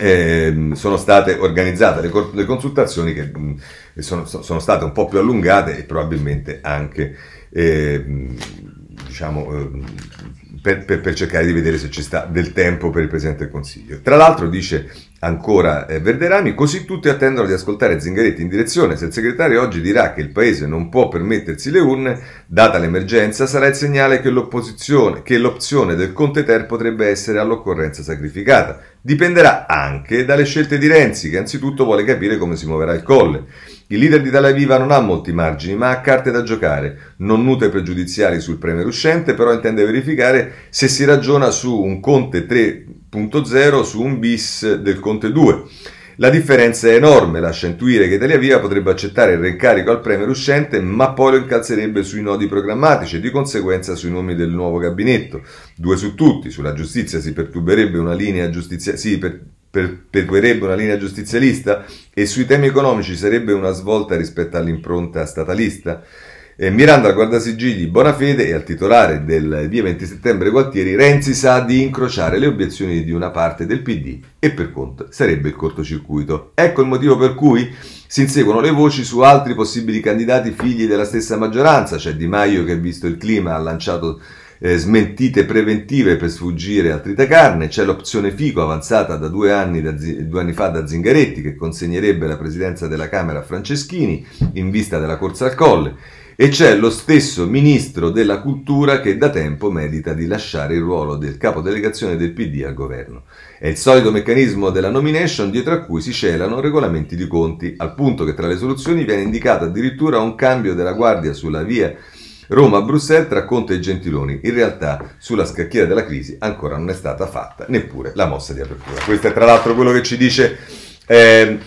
eh, sono state organizzate le, le consultazioni che mh, sono, sono, state un po' più allungate e probabilmente anche eh, diciamo, eh, per, per, per, cercare di vedere se ci sta del tempo per il Presidente del Consiglio. Tra l'altro dice ancora eh, Verderami, così tutti attendono di ascoltare Zingaretti in direzione. Se il segretario oggi dirà che il Paese non può permettersi le urne, data l'emergenza, sarà il segnale che, che l'opzione del Conte Ter potrebbe essere all'occorrenza sacrificata. Dipenderà anche dalle scelte di Renzi, che anzitutto vuole capire come si muoverà il colle. Il leader di Italia Viva non ha molti margini, ma ha carte da giocare. Non nutre pregiudiziali sul premier uscente, però intende verificare se si ragiona su un Conte 3.0 su un bis del Conte 2. La differenza è enorme, lascia intuire che Italia Viva potrebbe accettare il reincarico al premier uscente, ma poi lo incalzerebbe sui nodi programmatici e di conseguenza sui nomi del nuovo gabinetto. Due su tutti, sulla giustizia si perturberebbe una linea giustizia... Sì, per perpetuerebbe una linea giustizialista e sui temi economici sarebbe una svolta rispetto all'impronta statalista? Eh, Miranda al guardasigilli Bonafede e al titolare del via 20 settembre Gualtieri, Renzi sa di incrociare le obiezioni di una parte del PD e per conto sarebbe il cortocircuito. Ecco il motivo per cui si inseguono le voci su altri possibili candidati figli della stessa maggioranza. C'è Di Maio che, visto il clima, ha lanciato eh, smentite preventive per sfuggire al tritacarne, c'è l'opzione Fico avanzata da due, anni, da, due anni fa da Zingaretti che consegnerebbe la presidenza della Camera a Franceschini in vista della corsa al colle e c'è lo stesso ministro della cultura che da tempo medita di lasciare il ruolo del capodelegazione del PD al governo. È il solito meccanismo della nomination dietro a cui si celano regolamenti di conti, al punto che tra le soluzioni viene indicato addirittura un cambio della guardia sulla via Roma-Bruxelles tra Conte e Gentiloni. In realtà sulla scacchiera della crisi ancora non è stata fatta neppure la mossa di apertura. Questo è tra l'altro quello che ci dice eh,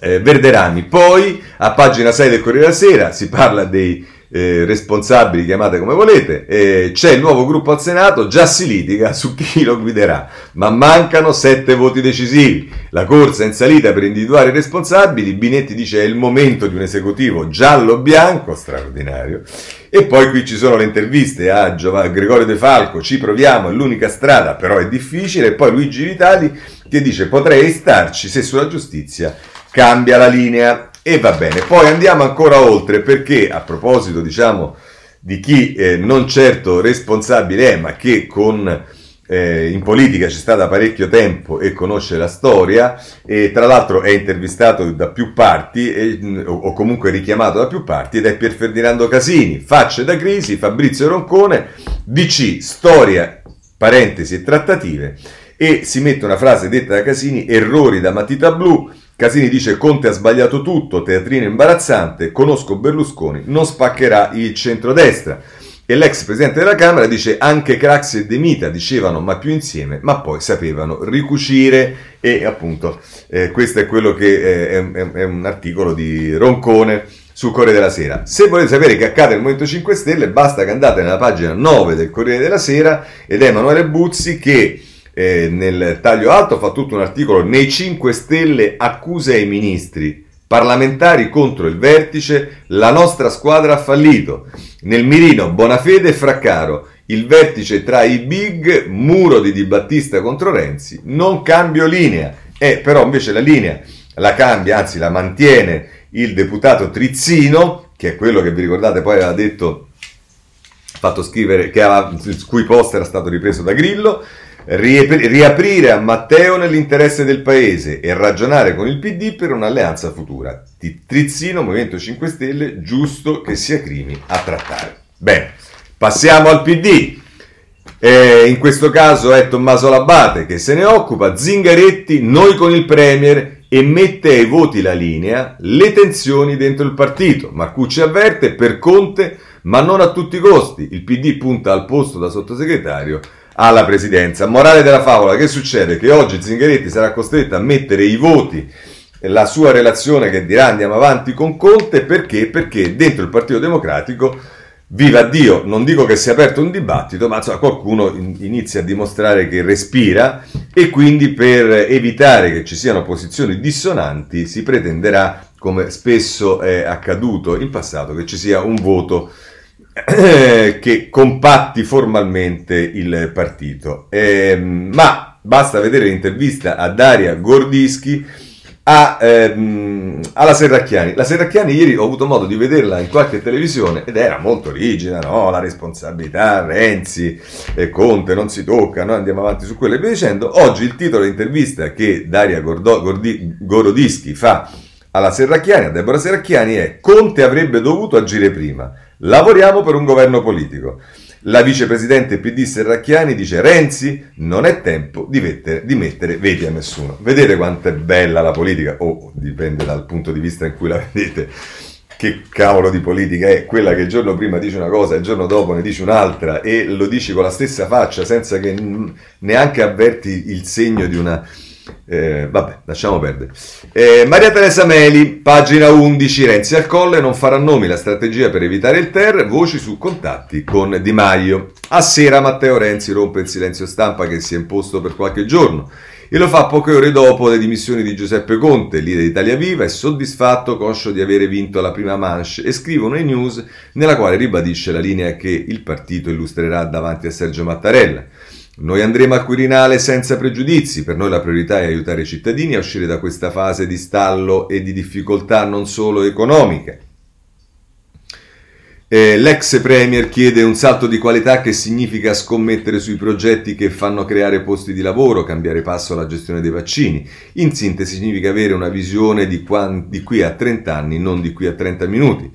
eh, Verderami. Poi a pagina 6 del Corriere della Sera si parla dei eh, responsabili, chiamate come volete, eh, c'è il nuovo gruppo al Senato, già si litiga su chi lo guiderà, ma mancano sette voti decisivi. La corsa in salita per individuare i responsabili, Binetti dice è il momento di un esecutivo giallo-bianco, straordinario, e poi qui ci sono le interviste a Gregorio De Falco, ci proviamo, è l'unica strada, però è difficile, e poi Luigi Vitali che dice potrei starci se sulla giustizia cambia la linea. E va bene, poi andiamo ancora oltre perché a proposito, diciamo, di chi eh, non certo responsabile è, ma che con eh, in politica c'è sta da parecchio tempo e conosce la storia e tra l'altro è intervistato da più parti e, mm, o comunque richiamato da più parti ed è Pier Ferdinando Casini, Facce da crisi, Fabrizio Roncone, DC, storia, parentesi e trattative e si mette una frase detta da Casini, errori da matita blu, Casini dice Conte ha sbagliato tutto, teatrino imbarazzante, conosco Berlusconi, non spaccherà il centrodestra. E l'ex presidente della Camera dice anche Craxi e De Mita dicevano ma più insieme, ma poi sapevano ricucire e appunto eh, questo è quello che eh, è, è, è, un articolo di Roncone sul Corriere della Sera. Se volete sapere che accade nel Movimento 5 Stelle basta che andate nella pagina 9 del Corriere della Sera ed è Emanuele Buzzi che eh, nel taglio alto fa tutto un articolo nei 5 Stelle accuse ai ministri Parlamentari contro il vertice, la nostra squadra ha fallito. Nel mirino Bonafede e Fraccaro, il vertice tra i big, muro di Di Battista contro Renzi, non cambio linea. E però invece la linea la cambia, anzi la mantiene il deputato Trizzino, che è quello che vi ricordate poi aveva detto, fatto scrivere, aveva, il cui post era stato ripreso da Grillo, riaprire a Matteo nell'interesse del paese e ragionare con il PD per un'alleanza futura. Trizzino, Movimento 5 Stelle, giusto che sia Crimi a trattare. Bene, passiamo al PD. Eh, in questo caso è Tommaso Labate che se ne occupa, Zingaretti, noi con il Premier e mette ai voti la linea, le tensioni dentro il partito. Marcucci avverte per Conte, ma non a tutti i costi. Il PD punta al posto da sottosegretario alla presidenza. Morale della favola, che succede? Che oggi Zingaretti sarà costretto a mettere i voti la sua relazione che dirà andiamo avanti con Conte perché? Perché dentro il Partito Democratico, viva Dio, non dico che sia aperto un dibattito, ma insomma, qualcuno inizia a dimostrare che respira e quindi per evitare che ci siano posizioni dissonanti si pretenderà, come spesso è accaduto in passato, che ci sia un voto che compatti formalmente il partito. Eh, ma basta vedere l'intervista a Daria Gordischi a, ehm, alla Serracchiani. La Serracchiani ieri ho avuto modo di vederla in qualche televisione ed era molto rigida, no? La responsabilità, Renzi e Conte non si tocca, noi andiamo avanti su quello e via dicendo. Oggi il titolo dell'intervista che Daria Gordo, Gordi, Gorodischi fa alla Serracchiani, a Deborah Serracchiani è Conte avrebbe dovuto agire prima. Lavoriamo per un governo politico. La vicepresidente PD Serracchiani dice Renzi non è tempo di mettere, di mettere veti a nessuno. Vedete quanto è bella la politica? O oh, dipende dal punto di vista in cui la vedete. Che cavolo di politica è quella che il giorno prima dice una cosa e il giorno dopo ne dice un'altra e lo dici con la stessa faccia senza che neanche avverti il segno di una eh, vabbè, lasciamo perdere. Eh, Maria Teresa Meli, pagina 11, Renzi al colle, non farà nomi, la strategia per evitare il ter, voci su contatti con Di Maio. A sera Matteo Renzi rompe il silenzio stampa che si è imposto per qualche giorno e lo fa poche ore dopo le dimissioni di Giuseppe Conte, leader di Italia Viva, è soddisfatto, conscio di avere vinto la prima manche e scrive una news nella quale ribadisce la linea che il partito illustrerà davanti a Sergio Mattarella. Noi andremo al Quirinale senza pregiudizi, per noi la priorità è aiutare i cittadini a uscire da questa fase di stallo e di difficoltà non solo economiche. Eh, l'ex Premier chiede un salto di qualità che significa scommettere sui progetti che fanno creare posti di lavoro, cambiare passo alla gestione dei vaccini. In sintesi significa avere una visione di, qua, di qui a 30 anni, non di qui a 30 minuti.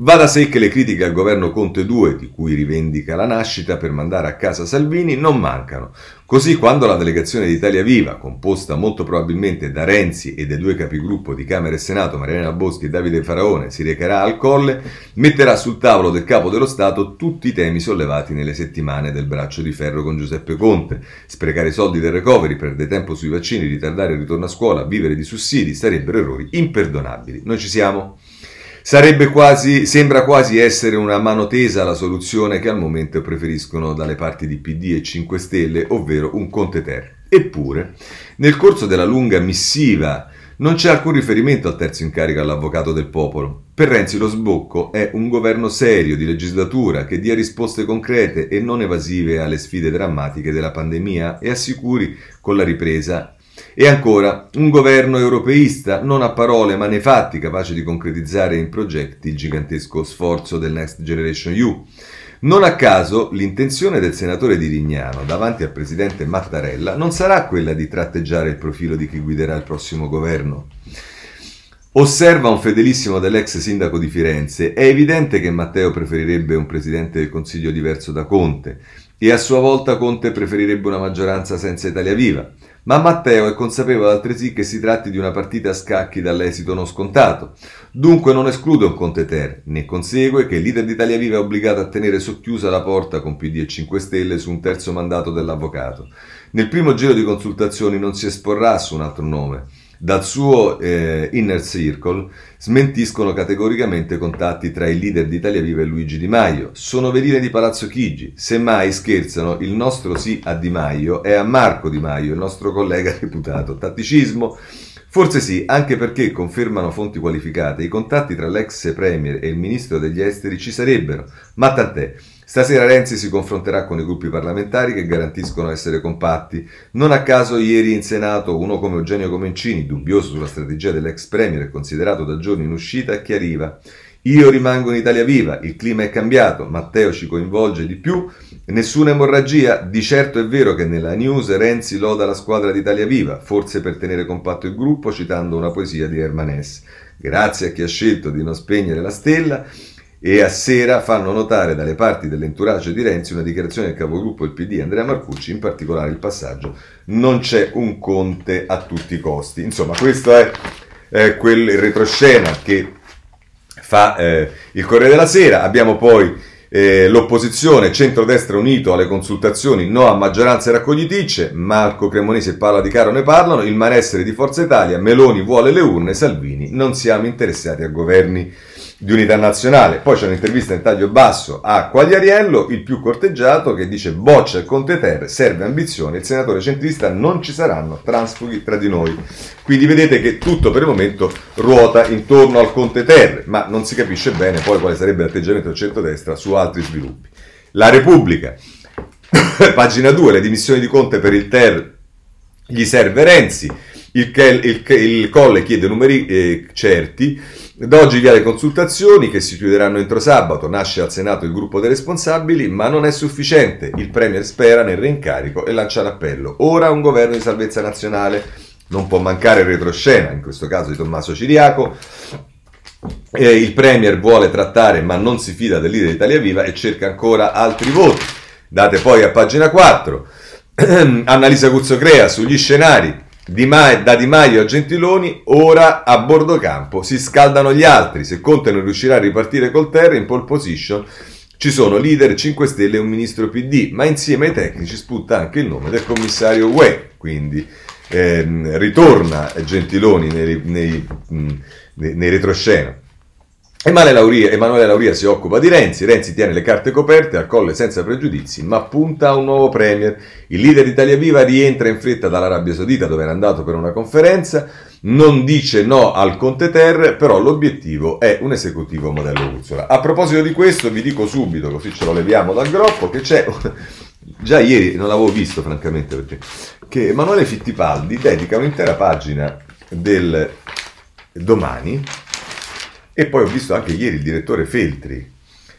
Va da sé che le critiche al governo Conte 2, di cui rivendica la nascita per mandare a casa Salvini, non mancano. Così quando la delegazione di Italia Viva, composta molto probabilmente da Renzi e dai due capigruppo di Camera e Senato, Mariana Boschi e Davide Faraone, si recherà al Colle, metterà sul tavolo del Capo dello Stato tutti i temi sollevati nelle settimane del braccio di ferro con Giuseppe Conte. Sprecare i soldi del recovery, perdere tempo sui vaccini, ritardare il ritorno a scuola, vivere di sussidi, sarebbero errori imperdonabili. Noi ci siamo? Sarebbe quasi, sembra quasi essere una mano tesa la soluzione che al momento preferiscono dalle parti di PD e 5 Stelle, ovvero un Conte Ter. Eppure, nel corso della lunga missiva non c'è alcun riferimento al terzo incarico all'avvocato del popolo. Per Renzi lo sbocco è un governo serio di legislatura che dia risposte concrete e non evasive alle sfide drammatiche della pandemia e assicuri con la ripresa e ancora, un governo europeista, non a parole ma nei fatti, capace di concretizzare in progetti il gigantesco sforzo del Next Generation EU. Non a caso l'intenzione del senatore di Rignano davanti al presidente Mattarella non sarà quella di tratteggiare il profilo di chi guiderà il prossimo governo. Osserva un fedelissimo dell'ex sindaco di Firenze, è evidente che Matteo preferirebbe un presidente del Consiglio diverso da Conte e a sua volta Conte preferirebbe una maggioranza senza Italia Viva ma Matteo è consapevole altresì che si tratti di una partita a scacchi dall'esito non scontato. Dunque non esclude un Conte Ter, ne consegue che il leader di Italia Viva è obbligato a tenere socchiusa la porta con PD e 5 Stelle su un terzo mandato dell'avvocato. Nel primo giro di consultazioni non si esporrà su un altro nome dal suo eh, inner circle smentiscono categoricamente contatti tra il leader di Italia Viva e Luigi Di Maio. Sono veline di Palazzo Chigi. Semmai scherzano, il nostro sì a Di Maio è a Marco Di Maio, il nostro collega deputato. Tatticismo? Forse sì, anche perché, confermano fonti qualificate, i contatti tra l'ex premier e il ministro degli esteri ci sarebbero. Ma tant'è. Stasera Renzi si confronterà con i gruppi parlamentari che garantiscono essere compatti. Non a caso ieri in Senato uno come Eugenio Comencini, dubbioso sulla strategia dell'ex premier e considerato da giorni in uscita, chiariva io rimango in Italia Viva, il clima è cambiato, Matteo ci coinvolge di più, nessuna emorragia, di certo è vero che nella news Renzi loda la squadra di Italia Viva, forse per tenere compatto il gruppo citando una poesia di Herman S. Grazie a chi ha scelto di non spegnere la stella, e a sera fanno notare dalle parti dell'entourage di Renzi una dichiarazione del capogruppo del PD Andrea Marcucci, in particolare il passaggio non c'è un Conte a tutti i costi. Insomma, questo è eh, quel retroscena che fa eh, il Corriere della Sera. Abbiamo poi eh, l'opposizione, centrodestra unito alle consultazioni, no a maggioranze raccogliticce, Marco Cremonesi e Paola Di Caro ne parlano, il malessere di Forza Italia, Meloni vuole le urne, Salvini, non siamo interessati a governi di unità nazionale. Poi c'è un'intervista in taglio basso a Quagliariello, il più corteggiato, che dice boccia il Conte Ter, serve ambizione, il senatore centrista non ci saranno transfughi tra di noi. Quindi vedete che tutto per il momento ruota intorno al Conte Ter, ma non si capisce bene poi quale sarebbe l'atteggiamento del centrodestra su altri sviluppi. La Repubblica, pagina 2, le dimissioni di Conte per il Ter gli serve Renzi, il, il, il, il Colle chiede numeri eh, certi, da oggi via le consultazioni che si chiuderanno entro sabato, nasce al Senato il gruppo dei responsabili, ma non è sufficiente. Il Premier spera nel reincarico e lancia l'appello. Ora un governo di salvezza nazionale. Non può mancare il retroscena, in questo caso di Tommaso Ciriaco. Eh, il Premier vuole trattare, ma non si fida del leader Italia Viva e cerca ancora altri voti. Date poi a pagina 4. Annalisa Cuzzo Crea sugli scenari di Ma- da Di Maio a Gentiloni, ora a bordo campo si scaldano gli altri. Se Conte non riuscirà a ripartire col Terra in pole position, ci sono leader 5 Stelle e un ministro PD, ma insieme ai tecnici spunta anche il nome del commissario UE. Quindi ehm, ritorna Gentiloni nei, nei, nei retroscena. Emanuele Lauria, si occupa di Renzi, Renzi tiene le carte coperte, al colle senza pregiudizi, ma punta a un nuovo premier. Il leader Italia Viva rientra in fretta dall'Arabia Saudita dove era andato per una conferenza, non dice no al Conte Ter, però l'obiettivo è un esecutivo modello Uzzola. A proposito di questo vi dico subito, così ce lo leviamo dal groppo, che c'è... Già ieri non l'avevo visto francamente perché... Che Emanuele Fittipaldi dedica un'intera pagina del domani e poi ho visto anche ieri il direttore Feltri.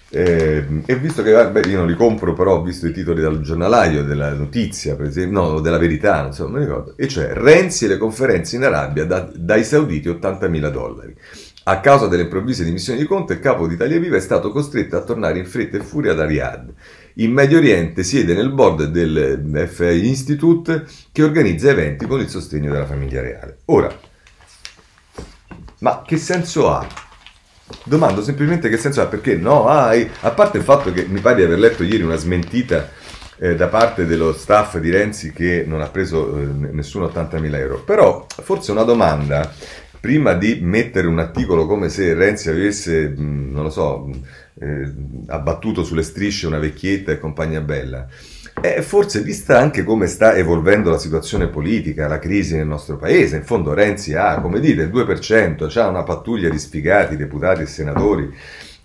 Eh, e visto che beh, io non li compro, però ho visto i titoli dal giornalaio della notizia, per esempio, no, della verità, non so, mi ricordo. E cioè Renzi e le conferenze in Arabia da, dai sauditi 80.000 dollari. A causa delle improvvise dimissioni di Conte, il capo di Italia Viva è stato costretto a tornare in fretta e furia da Riyadh. In Medio Oriente siede nel board del FI Institute che organizza eventi con il sostegno della famiglia reale. Ora, ma che senso ha Domando semplicemente che senso ha, perché no, ah, a parte il fatto che mi pare di aver letto ieri una smentita eh, da parte dello staff di Renzi che non ha preso eh, nessuno 80.000 euro, però forse una domanda, prima di mettere un articolo come se Renzi avesse, mh, non lo so, eh, abbattuto sulle strisce una vecchietta e compagnia bella, eh, forse vista anche come sta evolvendo la situazione politica, la crisi nel nostro paese, in fondo Renzi ha, come dite, il 2%, ha una pattuglia di sfigati, deputati e senatori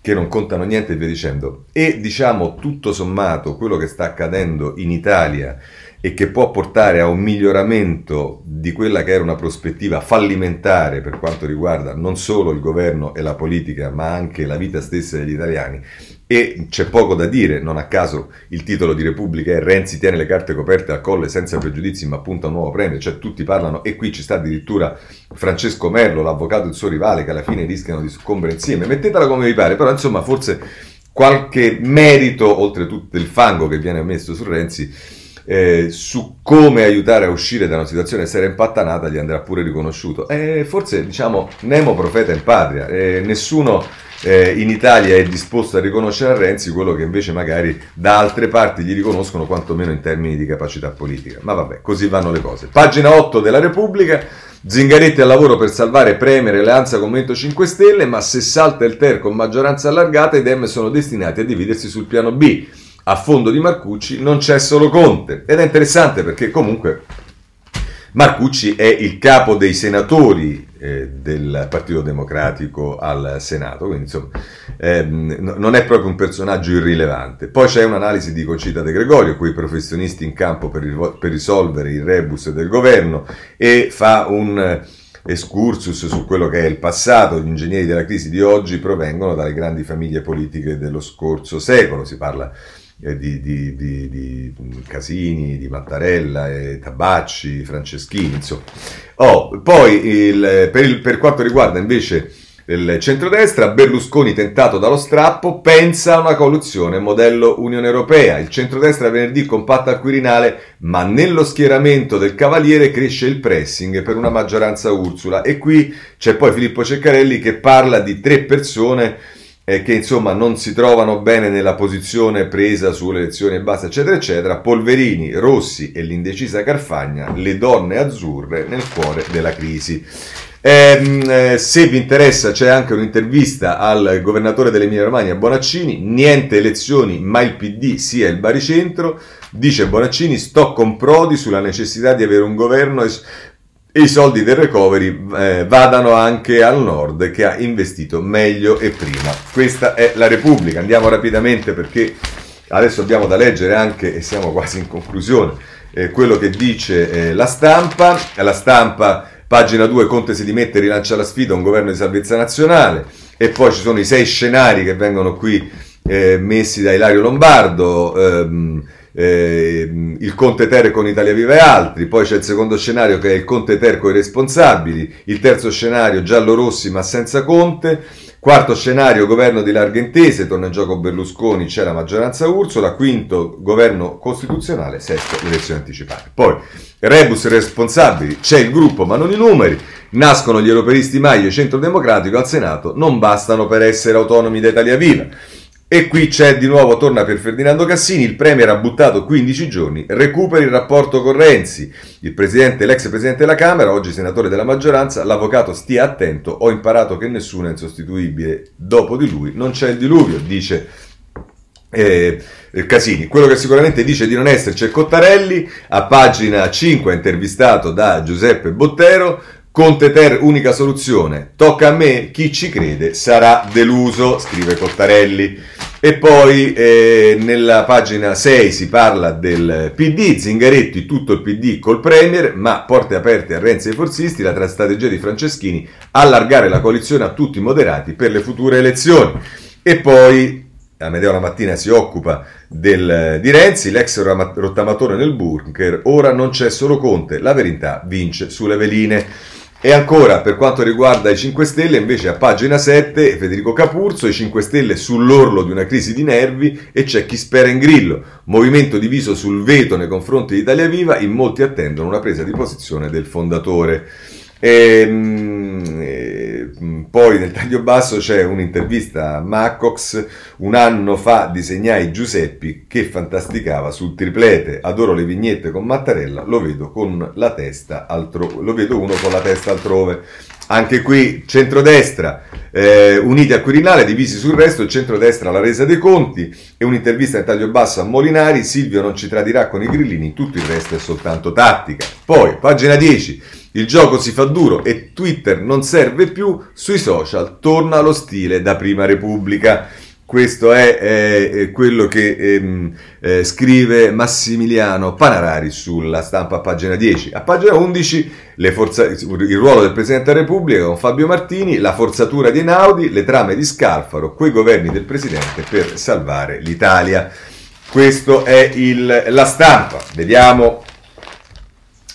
che non contano niente e via dicendo. E diciamo tutto sommato quello che sta accadendo in Italia e che può portare a un miglioramento di quella che era una prospettiva fallimentare per quanto riguarda non solo il governo e la politica, ma anche la vita stessa degli italiani, e c'è poco da dire, non a caso il titolo di Repubblica è Renzi tiene le carte coperte al colle senza pregiudizi ma appunto a un nuovo premio, cioè tutti parlano e qui ci sta addirittura Francesco Merlo, l'avvocato del suo rivale che alla fine rischiano di soccombere insieme, mettetela come vi pare, però insomma forse qualche merito oltre tutto il fango che viene messo su Renzi eh, su come aiutare a uscire da una situazione seria impattanata gli andrà pure riconosciuto. Eh, forse diciamo Nemo profeta in patria, eh, nessuno eh, in Italia è disposto a riconoscere a Renzi quello che invece magari da altre parti gli riconoscono quantomeno in termini di capacità politica. Ma vabbè, così vanno le cose. Pagina 8 della Repubblica. Zingaretti al lavoro per salvare Premier e Alleanza con Movimento 5 Stelle, ma se salta il TER con maggioranza allargata i Dem sono destinati a dividersi sul piano B a fondo di Marcucci non c'è solo Conte. Ed è interessante perché comunque Marcucci è il capo dei senatori eh, del Partito Democratico al Senato, quindi insomma ehm, non è proprio un personaggio irrilevante. Poi c'è un'analisi di Concita De Gregorio, quei professionisti in campo per, per risolvere il rebus del governo e fa un excursus su quello che è il passato, gli ingegneri della crisi di oggi provengono dalle grandi famiglie politiche dello scorso secolo, si parla eh, di, di, di, di, Casini, di Mattarella, eh, Tabacci, Franceschini, insomma. Oh, poi il, per, il, per quanto riguarda invece il centrodestra, Berlusconi tentato dallo strappo, pensa a una coalizione modello Unione Europea. Il centrodestra venerdì compatta al Quirinale, ma nello schieramento del Cavaliere cresce il pressing per una maggioranza Ursula. E qui c'è poi Filippo Ceccarelli che parla di tre persone eh, che insomma non si trovano bene nella posizione presa sulle elezioni e basta, eccetera, eccetera, Polverini, Rossi e l'indecisa Carfagna, le donne azzurre nel cuore della crisi. Ehm, eh, se vi interessa c'è anche un'intervista al governatore dell'Emilia Romagna Bonaccini, niente elezioni ma il PD sia il baricentro, dice Bonaccini sto con Prodi sulla necessità di avere un governo e i soldi del recovery eh, vadano anche al nord che ha investito meglio e prima. Questa è la Repubblica. Andiamo rapidamente perché adesso abbiamo da leggere anche, e siamo quasi in conclusione, eh, quello che dice eh, la stampa. La stampa, pagina 2, Conte si dimette rilancia la sfida, un governo di salvezza nazionale. E poi ci sono i sei scenari che vengono qui eh, messi da Ilario Lombardo. Ehm, eh, il Conte Ter con Italia Viva e altri, poi c'è il secondo scenario che è il Conte Ter con i responsabili, il terzo scenario giallo-rossi ma senza Conte, quarto scenario governo di larghe intese, torna in gioco Berlusconi, c'è la maggioranza Ursola, quinto governo costituzionale, sesto elezioni anticipate. Poi rebus responsabili, c'è il gruppo ma non i numeri, nascono gli europeisti Maio e Centro Democratico al Senato, non bastano per essere autonomi da Italia Viva. E qui c'è di nuovo, torna per Ferdinando Cassini, il Premier ha buttato 15 giorni, recuperi il rapporto con Renzi. Il presidente, l'ex presidente della Camera, oggi senatore della maggioranza, l'avvocato stia attento, ho imparato che nessuno è insostituibile, dopo di lui non c'è il diluvio, dice eh, Casini. Quello che sicuramente dice di non esserci è Cottarelli, a pagina 5 intervistato da Giuseppe Bottero, Conte Ter, unica soluzione. Tocca a me, chi ci crede sarà deluso, scrive Cottarelli. E poi eh, nella pagina 6 si parla del PD, Zingaretti, tutto il PD col Premier, ma porte aperte a Renzi e ai forzisti, la strategia di Franceschini, allargare la coalizione a tutti i moderati per le future elezioni. E poi Amedeo la mattina si occupa del, di Renzi, l'ex rottamatore nel bunker, ora non c'è solo Conte, la verità vince sulle veline. E ancora, per quanto riguarda i 5 Stelle, invece a pagina 7 Federico Capurzo, i 5 Stelle sull'orlo di una crisi di nervi e c'è chi spera in grillo. Movimento diviso sul veto nei confronti di Italia Viva, in molti attendono una presa di posizione del fondatore. Ehm, e, poi nel taglio basso c'è un'intervista a Maccox, un anno fa disegnai Giuseppi che fantasticava sul triplete, adoro le vignette con Mattarella, lo vedo con la testa altrove, lo vedo uno con la testa altrove. Anche qui centrodestra, eh, uniti al Quirinale, divisi sul resto, centrodestra la resa dei conti e un'intervista in taglio basso a Molinari, Silvio non ci tradirà con i grillini, tutto il resto è soltanto tattica. Poi, pagina 10, il gioco si fa duro e Twitter non serve più, sui social torna lo stile da prima Repubblica. Questo è, è quello che ehm, eh, scrive Massimiliano Panarari sulla stampa a pagina 10. A pagina 11 forza, il ruolo del Presidente della Repubblica con Fabio Martini, la forzatura di Einaudi, le trame di Scalfaro, quei governi del Presidente per salvare l'Italia. Questo è il, la stampa. Vediamo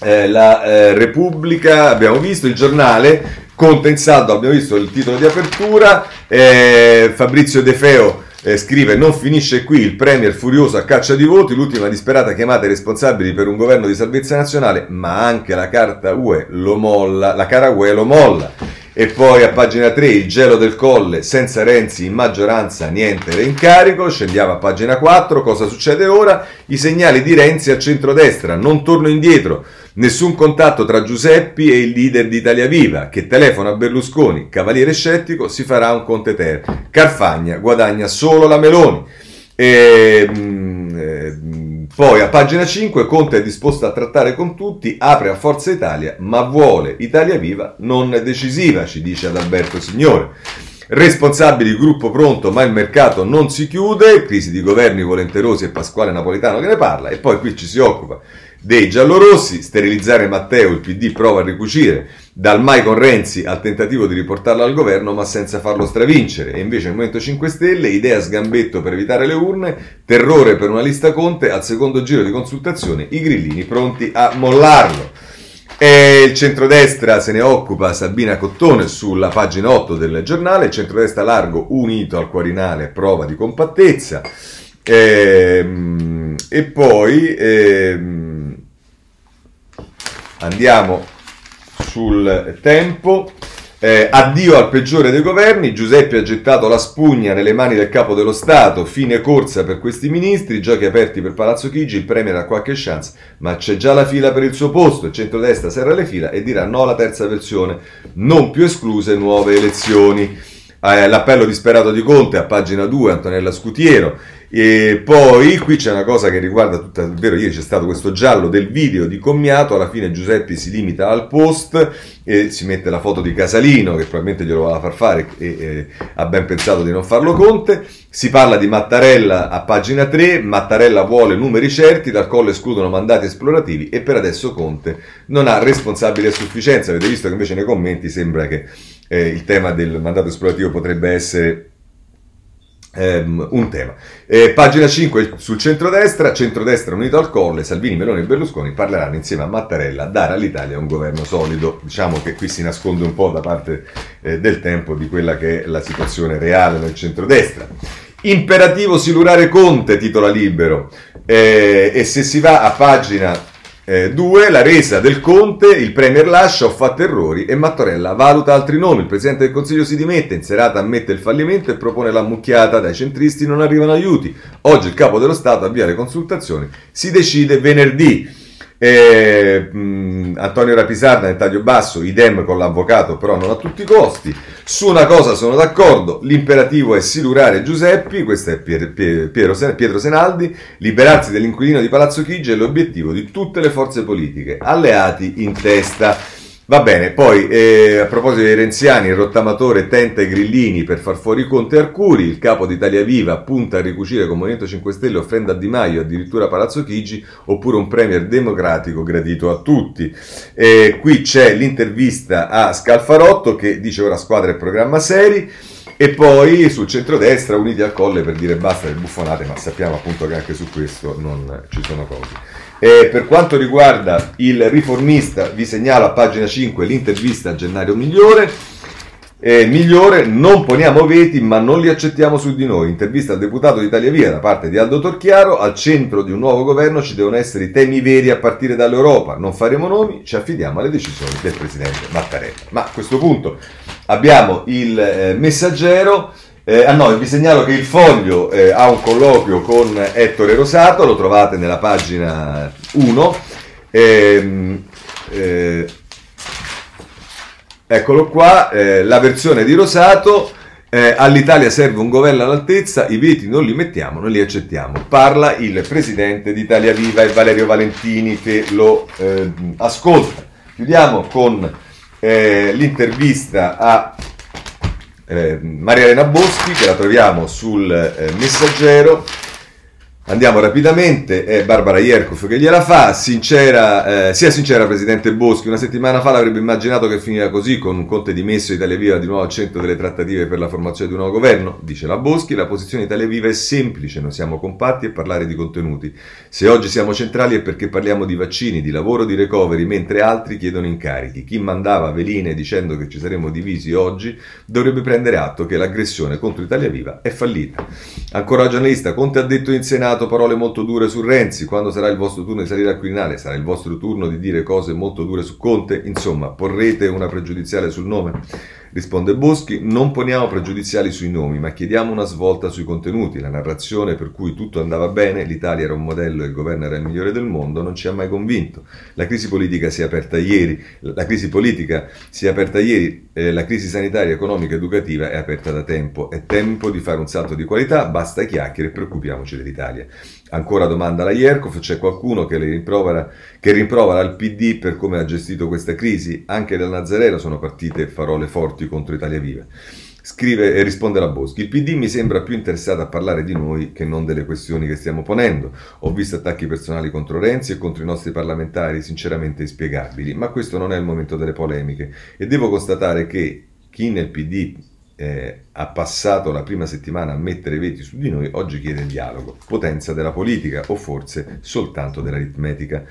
eh, la eh, Repubblica, abbiamo visto il giornale, Conte in saldo, abbiamo visto il titolo di apertura, eh, Fabrizio De Feo eh, scrive non finisce qui il premier furioso a caccia di voti, l'ultima disperata chiamata ai responsabili per un governo di salvezza nazionale, ma anche la carta UE lo molla, la cara UE lo molla. E poi a pagina 3 il gelo del colle, senza Renzi in maggioranza niente reincarico, scendiamo a pagina 4, cosa succede ora? I segnali di Renzi al centrodestra, non torno indietro, nessun contatto tra Giuseppi e il leader di Italia Viva, che telefona a Berlusconi, cavaliere scettico, si farà un conte ter. Carfagna guadagna solo la Meloni. E, mm, eh, poi a pagina 5 Conte è disposto a trattare con tutti, apre a Forza Italia, ma vuole Italia Viva non decisiva, ci dice Adalberto Signore. Responsabili, gruppo pronto, ma il mercato non si chiude, crisi di governi volenterosi e Pasquale Napolitano che ne parla, e poi qui ci si occupa dei giallorossi, sterilizzare Matteo, il PD prova a ricucire, dal mai con Renzi al tentativo di riportarlo al governo ma senza farlo stravincere, e invece il Movimento 5 Stelle, idea sgambetto per evitare le urne, terrore per una lista Conte, al secondo giro di consultazione i grillini pronti a mollarlo. E il centrodestra se ne occupa Sabina Cottone sulla pagina 8 del giornale, il centrodestra largo unito al Quarinale, prova di compattezza. E, ehm, e poi... E, ehm, Andiamo sul tempo. Eh, addio al peggiore dei governi, Giuseppe ha gettato la spugna nelle mani del capo dello Stato, fine corsa per questi ministri, giochi aperti per Palazzo Chigi, il Premier ha qualche chance, ma c'è già la fila per il suo posto, il centrodestra serra le fila e dirà no alla terza versione, non più escluse nuove elezioni. Eh, l'appello disperato di Conte a pagina 2, Antonella Scutiero, e poi qui c'è una cosa che riguarda tutta, vero, ieri c'è stato questo giallo del video di Commiato, alla fine Giuseppe si limita al post e si mette la foto di Casalino che probabilmente glielo voleva far fare e, e ha ben pensato di non farlo Conte. Si parla di Mattarella a pagina 3, Mattarella vuole numeri certi, dal collo escludono mandati esplorativi e per adesso Conte non ha responsabile a sufficienza. Avete visto che invece nei commenti sembra che eh, il tema del mandato esplorativo potrebbe essere Um, un tema. Eh, pagina 5 sul centrodestra, centrodestra unito al colle, Salvini, Meloni e Berlusconi parleranno insieme a Mattarella dare all'Italia un governo solido. Diciamo che qui si nasconde un po' da parte eh, del tempo di quella che è la situazione reale nel centrodestra. Imperativo silurare Conte, titola libero. Eh, e se si va a pagina 2. Eh, la resa del Conte, il Premier lascia, ho fatto errori e Mattarella valuta altri nomi. Il Presidente del Consiglio si dimette, in serata ammette il fallimento e propone la mucchiata. Dai centristi non arrivano aiuti. Oggi il Capo dello Stato avvia le consultazioni. Si decide venerdì. Eh, mh, Antonio Rapisarda nel taglio basso, idem con l'avvocato, però non a tutti i costi. Su una cosa sono d'accordo, l'imperativo è silurare Giuseppi, questo è Pier, Pier, Piero, Pietro Senaldi, liberarsi dell'inquilino di Palazzo Chigi è l'obiettivo di tutte le forze politiche, alleati in testa. Va bene, poi eh, a proposito dei renziani, il rottamatore tenta i grillini per far fuori Conte Arcuri, il capo di Italia Viva punta a ricucire con Movimento 5 Stelle offenda a Di Maio, addirittura Palazzo Chigi, oppure un premier democratico gradito a tutti. E qui c'è l'intervista a Scalfarotto che dice ora squadra e programma seri. E poi sul centrodestra uniti al colle per dire basta le buffonate, ma sappiamo appunto che anche su questo non ci sono cose. Eh, per quanto riguarda il riformista, vi segnalo a pagina 5 l'intervista a Gennaio Migliore. Eh, migliore, non poniamo veti ma non li accettiamo su di noi. Intervista al deputato di Italia Via da parte di Aldo Torchiaro. Al centro di un nuovo governo ci devono essere i temi veri a partire dall'Europa. Non faremo nomi, ci affidiamo alle decisioni del presidente Mattarella. Ma a questo punto abbiamo il eh, messaggero. Eh, ah no, vi segnalo che il foglio eh, ha un colloquio con Ettore Rosato, lo trovate nella pagina 1. Ehm, eh, eccolo qua, eh, la versione di Rosato. Eh, all'Italia serve un governo all'altezza, i veti non li mettiamo, non li accettiamo. Parla il presidente di Italia Viva e Valerio Valentini che lo eh, ascolta. Chiudiamo con l'intervista a eh, Maria Elena Boschi, che la troviamo sul eh, messaggero. Andiamo rapidamente, è Barbara Ierkov che gliela fa, sincera, eh, sia sincera Presidente Boschi, una settimana fa l'avrebbe immaginato che finiva così con un Conte dimesso Italia Viva di nuovo al centro delle trattative per la formazione di un nuovo governo, dice la Boschi, la posizione Italia Viva è semplice, noi siamo compatti e parlare di contenuti. Se oggi siamo centrali è perché parliamo di vaccini, di lavoro, di recovery, mentre altri chiedono incarichi. Chi mandava veline dicendo che ci saremmo divisi oggi dovrebbe prendere atto che l'aggressione contro Italia Viva è fallita. Ancora giornalista, Conte ha detto in Senato parole molto dure su Renzi, quando sarà il vostro turno di salire al Quirinale, sarà il vostro turno di dire cose molto dure su Conte, insomma, porrete una pregiudiziale sul nome? Risponde Boschi, non poniamo pregiudiziali sui nomi, ma chiediamo una svolta sui contenuti. La narrazione per cui tutto andava bene, l'Italia era un modello e il governo era il migliore del mondo, non ci ha mai convinto. La crisi politica si è aperta ieri, la crisi politica si è aperta ieri, eh, la crisi sanitaria, economica educativa è aperta da tempo. È tempo di fare un salto di qualità, basta chiacchiere e preoccupiamoci dell'Italia. Ancora domanda la Ierkov, c'è qualcuno che, rimprovera, che rimprovera al PD per come ha gestito questa crisi? Anche dal Nazareno sono partite parole forti contro Italia Viva. Scrive e risponde la Boschi. Il PD mi sembra più interessato a parlare di noi che non delle questioni che stiamo ponendo. Ho visto attacchi personali contro Renzi e contro i nostri parlamentari sinceramente inspiegabili, ma questo non è il momento delle polemiche e devo constatare che chi nel PD eh, ha passato la prima settimana a mettere veti su di noi, oggi chiede dialogo, potenza della politica o forse soltanto dell'aritmetica.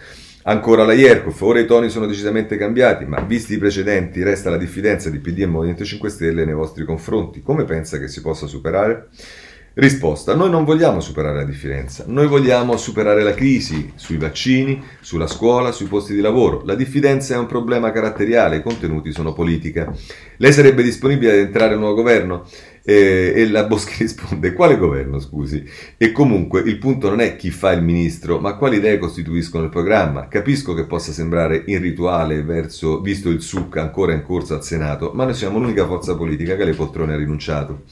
Ancora la Ierkov, ora i toni sono decisamente cambiati, ma visti i precedenti resta la diffidenza di PD e Movimento 5 Stelle nei vostri confronti. Come pensa che si possa superare? Risposta, noi non vogliamo superare la diffidenza, noi vogliamo superare la crisi sui vaccini, sulla scuola, sui posti di lavoro. La diffidenza è un problema caratteriale, i contenuti sono politica. Lei sarebbe disponibile ad entrare in un nuovo governo? E, e la Boschi risponde, quale governo scusi? E comunque il punto non è chi fa il ministro, ma quali idee costituiscono il programma. Capisco che possa sembrare irrituale verso, visto il SUC ancora in corso al Senato, ma noi siamo l'unica forza politica che alle poltrone ha rinunciato.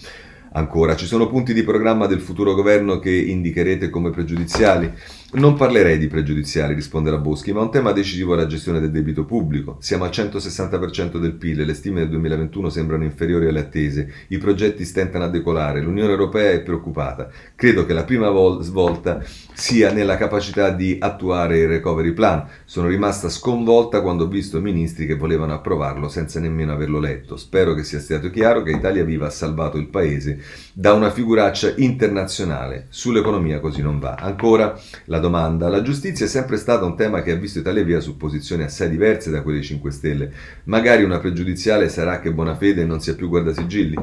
Ancora, ci sono punti di programma del futuro governo che indicherete come pregiudiziali? Non parlerei di pregiudiziali, risponde la Boschi, ma un tema decisivo è la gestione del debito pubblico. Siamo al 160% del PIL, le stime del 2021 sembrano inferiori alle attese, i progetti stentano a decolare, l'Unione Europea è preoccupata. Credo che la prima vol- svolta sia nella capacità di attuare il recovery plan. Sono rimasta sconvolta quando ho visto ministri che volevano approvarlo senza nemmeno averlo letto. Spero che sia stato chiaro che Italia Viva ha salvato il paese da una figuraccia internazionale. Sull'economia così non va. Ancora la la domanda. La giustizia è sempre stata un tema che ha visto Italia Via su posizioni assai diverse da quelle 5 Stelle. Magari una pregiudiziale sarà che Bonafede non sia più guardasigilli.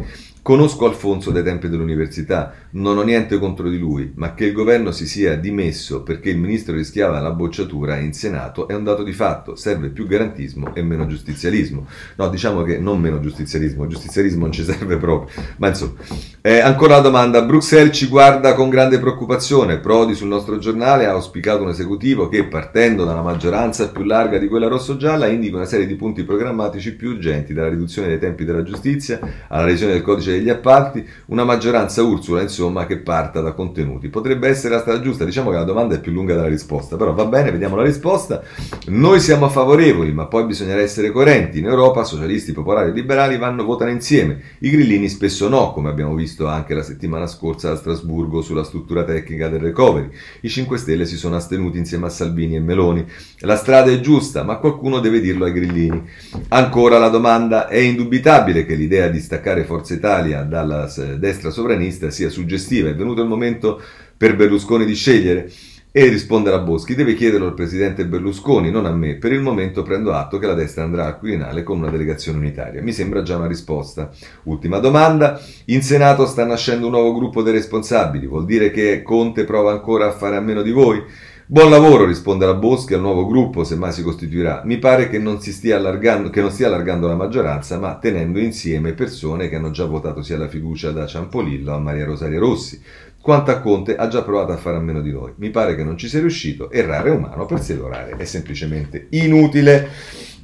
Conosco Alfonso dai tempi dell'università, non ho niente contro di lui, ma che il governo si sia dimesso perché il ministro rischiava la bocciatura in Senato è un dato di fatto, serve più garantismo e meno giustizialismo. No, diciamo che non meno giustizialismo, giustizialismo non ci serve proprio. Ma insomma, eh, ancora la domanda, Bruxelles ci guarda con grande preoccupazione, Prodi sul nostro giornale ha auspicato un esecutivo che partendo da una maggioranza più larga di quella rosso-gialla indica una serie di punti programmatici più urgenti, dalla riduzione dei tempi della giustizia alla revisione del codice degli appalti, una maggioranza Ursula, insomma, che parta da contenuti. Potrebbe essere la strada giusta, diciamo che la domanda è più lunga della risposta, però va bene, vediamo la risposta. Noi siamo favorevoli, ma poi bisognerà essere coerenti. In Europa socialisti, popolari e liberali vanno votano insieme. I grillini spesso no, come abbiamo visto anche la settimana scorsa a Strasburgo sulla struttura tecnica del recovery. I 5 Stelle si sono astenuti insieme a Salvini e Meloni. La strada è giusta, ma qualcuno deve dirlo ai grillini. Ancora la domanda, è indubitabile che l'idea di staccare Forza Italia Italia dalla destra sovranista sia suggestiva. È venuto il momento per Berlusconi di scegliere? E risponde la Boschi, deve chiederlo al presidente Berlusconi, non a me. Per il momento prendo atto che la destra andrà al Quirinale con una delegazione unitaria. Mi sembra già una risposta. Ultima domanda. In Senato sta nascendo un nuovo gruppo dei responsabili. Vuol dire che Conte prova ancora a fare a meno di voi? Buon lavoro, risponde la Boschi al nuovo gruppo, se mai si costituirà. Mi pare che non, stia che non stia allargando la maggioranza, ma tenendo insieme persone che hanno già votato sia la fiducia da Ciampolillo a Maria Rosaria Rossi. Quanto a Conte, ha già provato a fare a meno di noi. Mi pare che non ci sia riuscito. Errare è umano, perseverare è semplicemente inutile.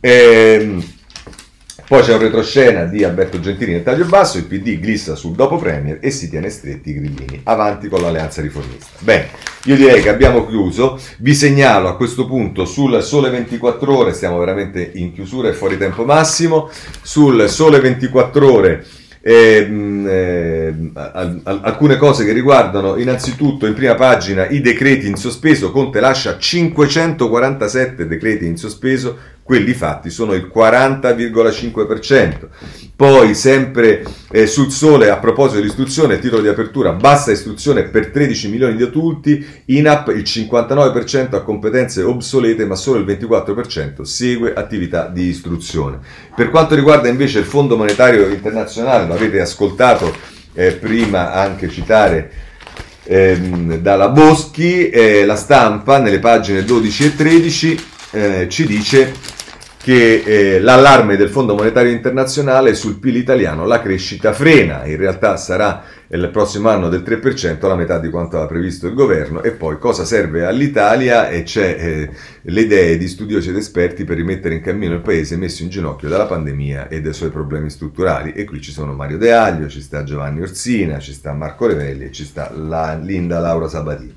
Ehm. Poi c'è un retroscena di Alberto Gentini nel taglio basso, il PD glissa sul dopo Premier e si tiene stretti i grillini. Avanti con l'alleanza riformista. Bene, io direi che abbiamo chiuso. Vi segnalo a questo punto sul Sole 24 Ore, stiamo veramente in chiusura e fuori tempo massimo, sul Sole 24 Ore eh, eh, alcune cose che riguardano innanzitutto in prima pagina i decreti in sospeso, Conte lascia 547 decreti in sospeso, quelli fatti sono il 40,5%. Poi sempre eh, sul sole a proposito di istruzione, titolo di apertura, bassa istruzione per 13 milioni di adulti, in app il 59% ha competenze obsolete ma solo il 24% segue attività di istruzione. Per quanto riguarda invece il Fondo Monetario Internazionale, lo avete ascoltato eh, prima anche citare ehm, dalla Boschi, eh, la stampa nelle pagine 12 e 13 eh, ci dice che eh, l'allarme del Fondo Monetario Internazionale sul PIL italiano, la crescita frena, in realtà sarà il prossimo anno del 3%, la metà di quanto aveva previsto il governo, e poi cosa serve all'Italia e c'è eh, le idee di studiosi ed esperti per rimettere in cammino il paese messo in ginocchio dalla pandemia e dai suoi problemi strutturali. E qui ci sono Mario De Aglio, ci sta Giovanni Orsina, ci sta Marco Revelli e ci sta la Linda Laura Sabatini.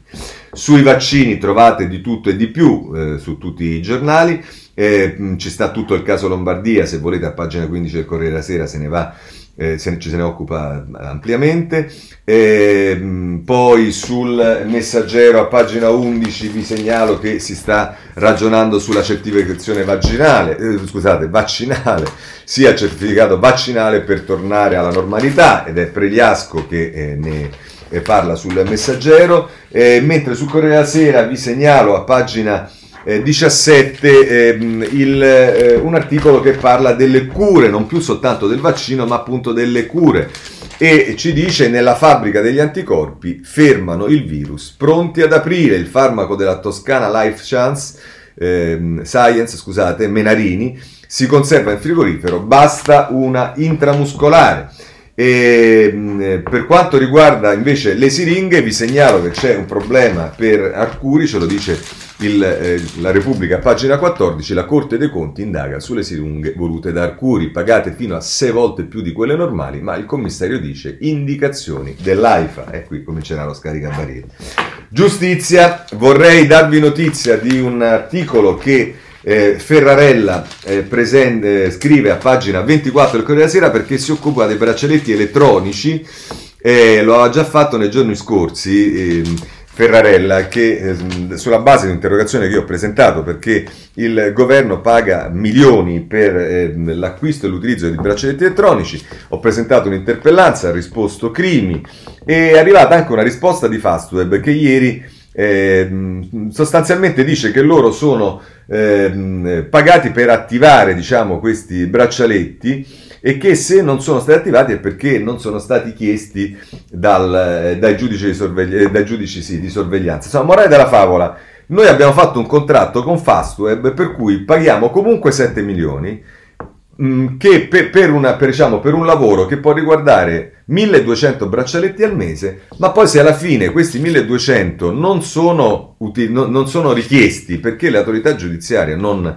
Sui vaccini trovate di tutto e di più eh, su tutti i giornali. Eh, ci sta tutto il caso Lombardia, se volete a pagina 15 del Corriere della Sera se ne va, eh, se ne, ci se ne occupa ampiamente. Eh, poi sul messaggero a pagina 11 vi segnalo che si sta ragionando sulla certificazione vaginale, eh, scusate, vaccinale, sia certificato vaccinale per tornare alla normalità ed è Pregliasco che eh, ne eh, parla sul messaggero, mentre sul Corriere della Sera vi segnalo a pagina 17 eh, il, eh, un articolo che parla delle cure, non più soltanto del vaccino, ma appunto delle cure. E ci dice nella fabbrica degli anticorpi fermano il virus, pronti ad aprire il farmaco della Toscana Life Chance, eh, Science, scusate, Menarini, si conserva in frigorifero, basta una intramuscolare. E, per quanto riguarda invece le siringhe, vi segnalo che c'è un problema per Arcuri, ce lo dice il, eh, la Repubblica, pagina 14, la Corte dei Conti indaga sulle siringhe volute da Arcuri, pagate fino a 6 volte più di quelle normali, ma il commissario dice indicazioni dell'AIFA. E qui comincerà lo scaricabarile. Giustizia, vorrei darvi notizia di un articolo che eh, Ferrarella eh, presente, eh, scrive a pagina 24 del Corriere della Sera perché si occupa dei braccialetti elettronici, lo ha già fatto nei giorni scorsi ehm, Ferrarella che eh, sulla base di un'interrogazione che io ho presentato perché il governo paga milioni per eh, l'acquisto e l'utilizzo di braccialetti elettronici, ho presentato un'interpellanza, ha risposto Crimi e è arrivata anche una risposta di Fastweb che ieri eh, sostanzialmente dice che loro sono eh, pagati per attivare diciamo, questi braccialetti e che se non sono stati attivati è perché non sono stati chiesti dal, eh, dai giudici, di, sorvegli- eh, dai giudici sì, di sorveglianza. Insomma, morale della favola, noi abbiamo fatto un contratto con Fastweb per cui paghiamo comunque 7 milioni mm, che per, per, una, per, diciamo, per, un lavoro che può riguardare 1200 braccialetti al mese, ma poi se alla fine questi 1200 non sono, uti- non, non sono richiesti perché l'autorità giudiziaria non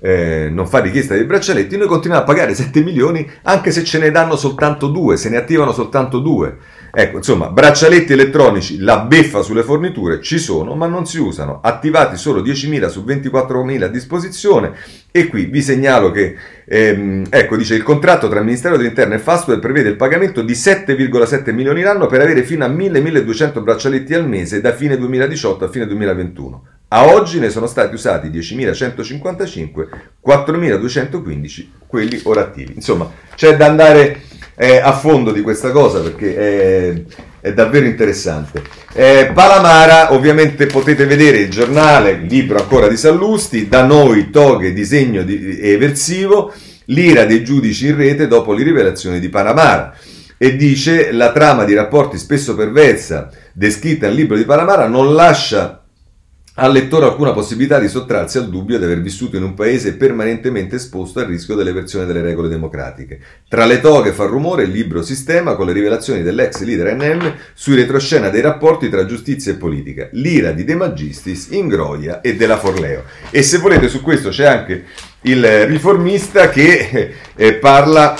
eh, non fa richiesta dei braccialetti, noi continuiamo a pagare 7 milioni anche se ce ne danno soltanto due, se ne attivano soltanto due. Ecco, insomma, braccialetti elettronici, la beffa sulle forniture ci sono, ma non si usano. Attivati solo 10.000 su 24.000 a disposizione. E qui vi segnalo che, ehm, ecco, dice il contratto tra il Ministero dell'Interno e Fastweb prevede il pagamento di 7,7 milioni l'anno per avere fino a 1.000-1.200 braccialetti al mese da fine 2018 a fine 2021. A oggi ne sono stati usati 10.155, 4.215 quelli ora. Insomma, c'è da andare eh, a fondo di questa cosa perché è, è davvero interessante. Eh, Palamara, ovviamente potete vedere il giornale, il libro ancora di Sallusti, da noi toghe disegno di, eversivo, l'ira dei giudici in rete dopo le rivelazioni di Palamara. E dice la trama di rapporti spesso perversa descritta nel libro di Palamara non lascia al lettore alcuna possibilità di sottrarsi al dubbio di aver vissuto in un paese permanentemente esposto al rischio dell'eversione delle regole democratiche. Tra le toghe fa rumore il libro Sistema con le rivelazioni dell'ex leader NM sui retroscena dei rapporti tra giustizia e politica, l'ira di De Magistris, Ingroia e della Forleo. E se volete su questo c'è anche il riformista che eh, parla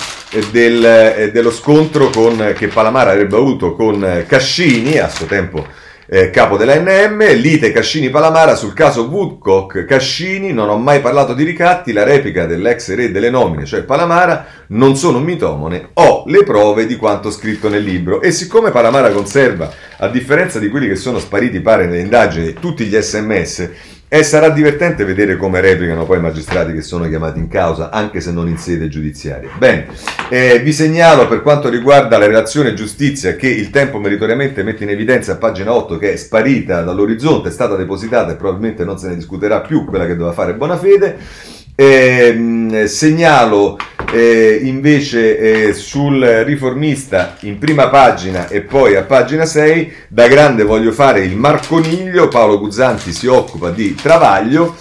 del, eh, dello scontro con, che Palamara avrebbe avuto con Cascini a suo tempo eh, capo dell'ANM, lite Cascini-Palamara sul caso Woodcock. Cascini, non ho mai parlato di ricatti, la replica dell'ex re delle nomine, cioè Palamara, non sono un mitomone, ho le prove di quanto scritto nel libro. E siccome Palamara conserva, a differenza di quelli che sono spariti pare nelle indagini, tutti gli sms, e sarà divertente vedere come replicano poi i magistrati che sono chiamati in causa, anche se non in sede giudiziaria. Bene, eh, vi segnalo per quanto riguarda la relazione giustizia che il tempo meritoriamente mette in evidenza a pagina 8 che è sparita dall'orizzonte, è stata depositata e probabilmente non se ne discuterà più quella che doveva fare Bonafede. Eh, segnalo eh, invece eh, sul riformista in prima pagina e poi a pagina 6 da grande voglio fare il Marconiglio Paolo Guzzanti si occupa di Travaglio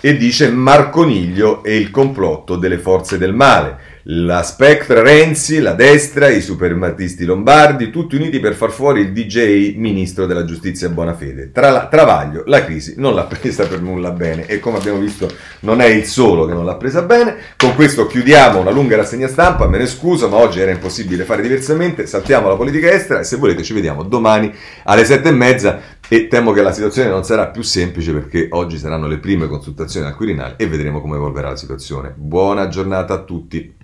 e dice Marconiglio e il complotto delle forze del male la Spectra Renzi, la destra, i supermartisti lombardi, tutti uniti per far fuori il DJ ministro della giustizia Bonafede. Tra la, Travaglio, la crisi non l'ha presa per nulla bene e come abbiamo visto non è il solo che non l'ha presa bene. Con questo chiudiamo una lunga rassegna stampa, me ne scuso ma oggi era impossibile fare diversamente, saltiamo la politica estera e se volete ci vediamo domani alle sette e mezza e temo che la situazione non sarà più semplice perché oggi saranno le prime consultazioni al Quirinale e vedremo come evolverà la situazione. Buona giornata a tutti.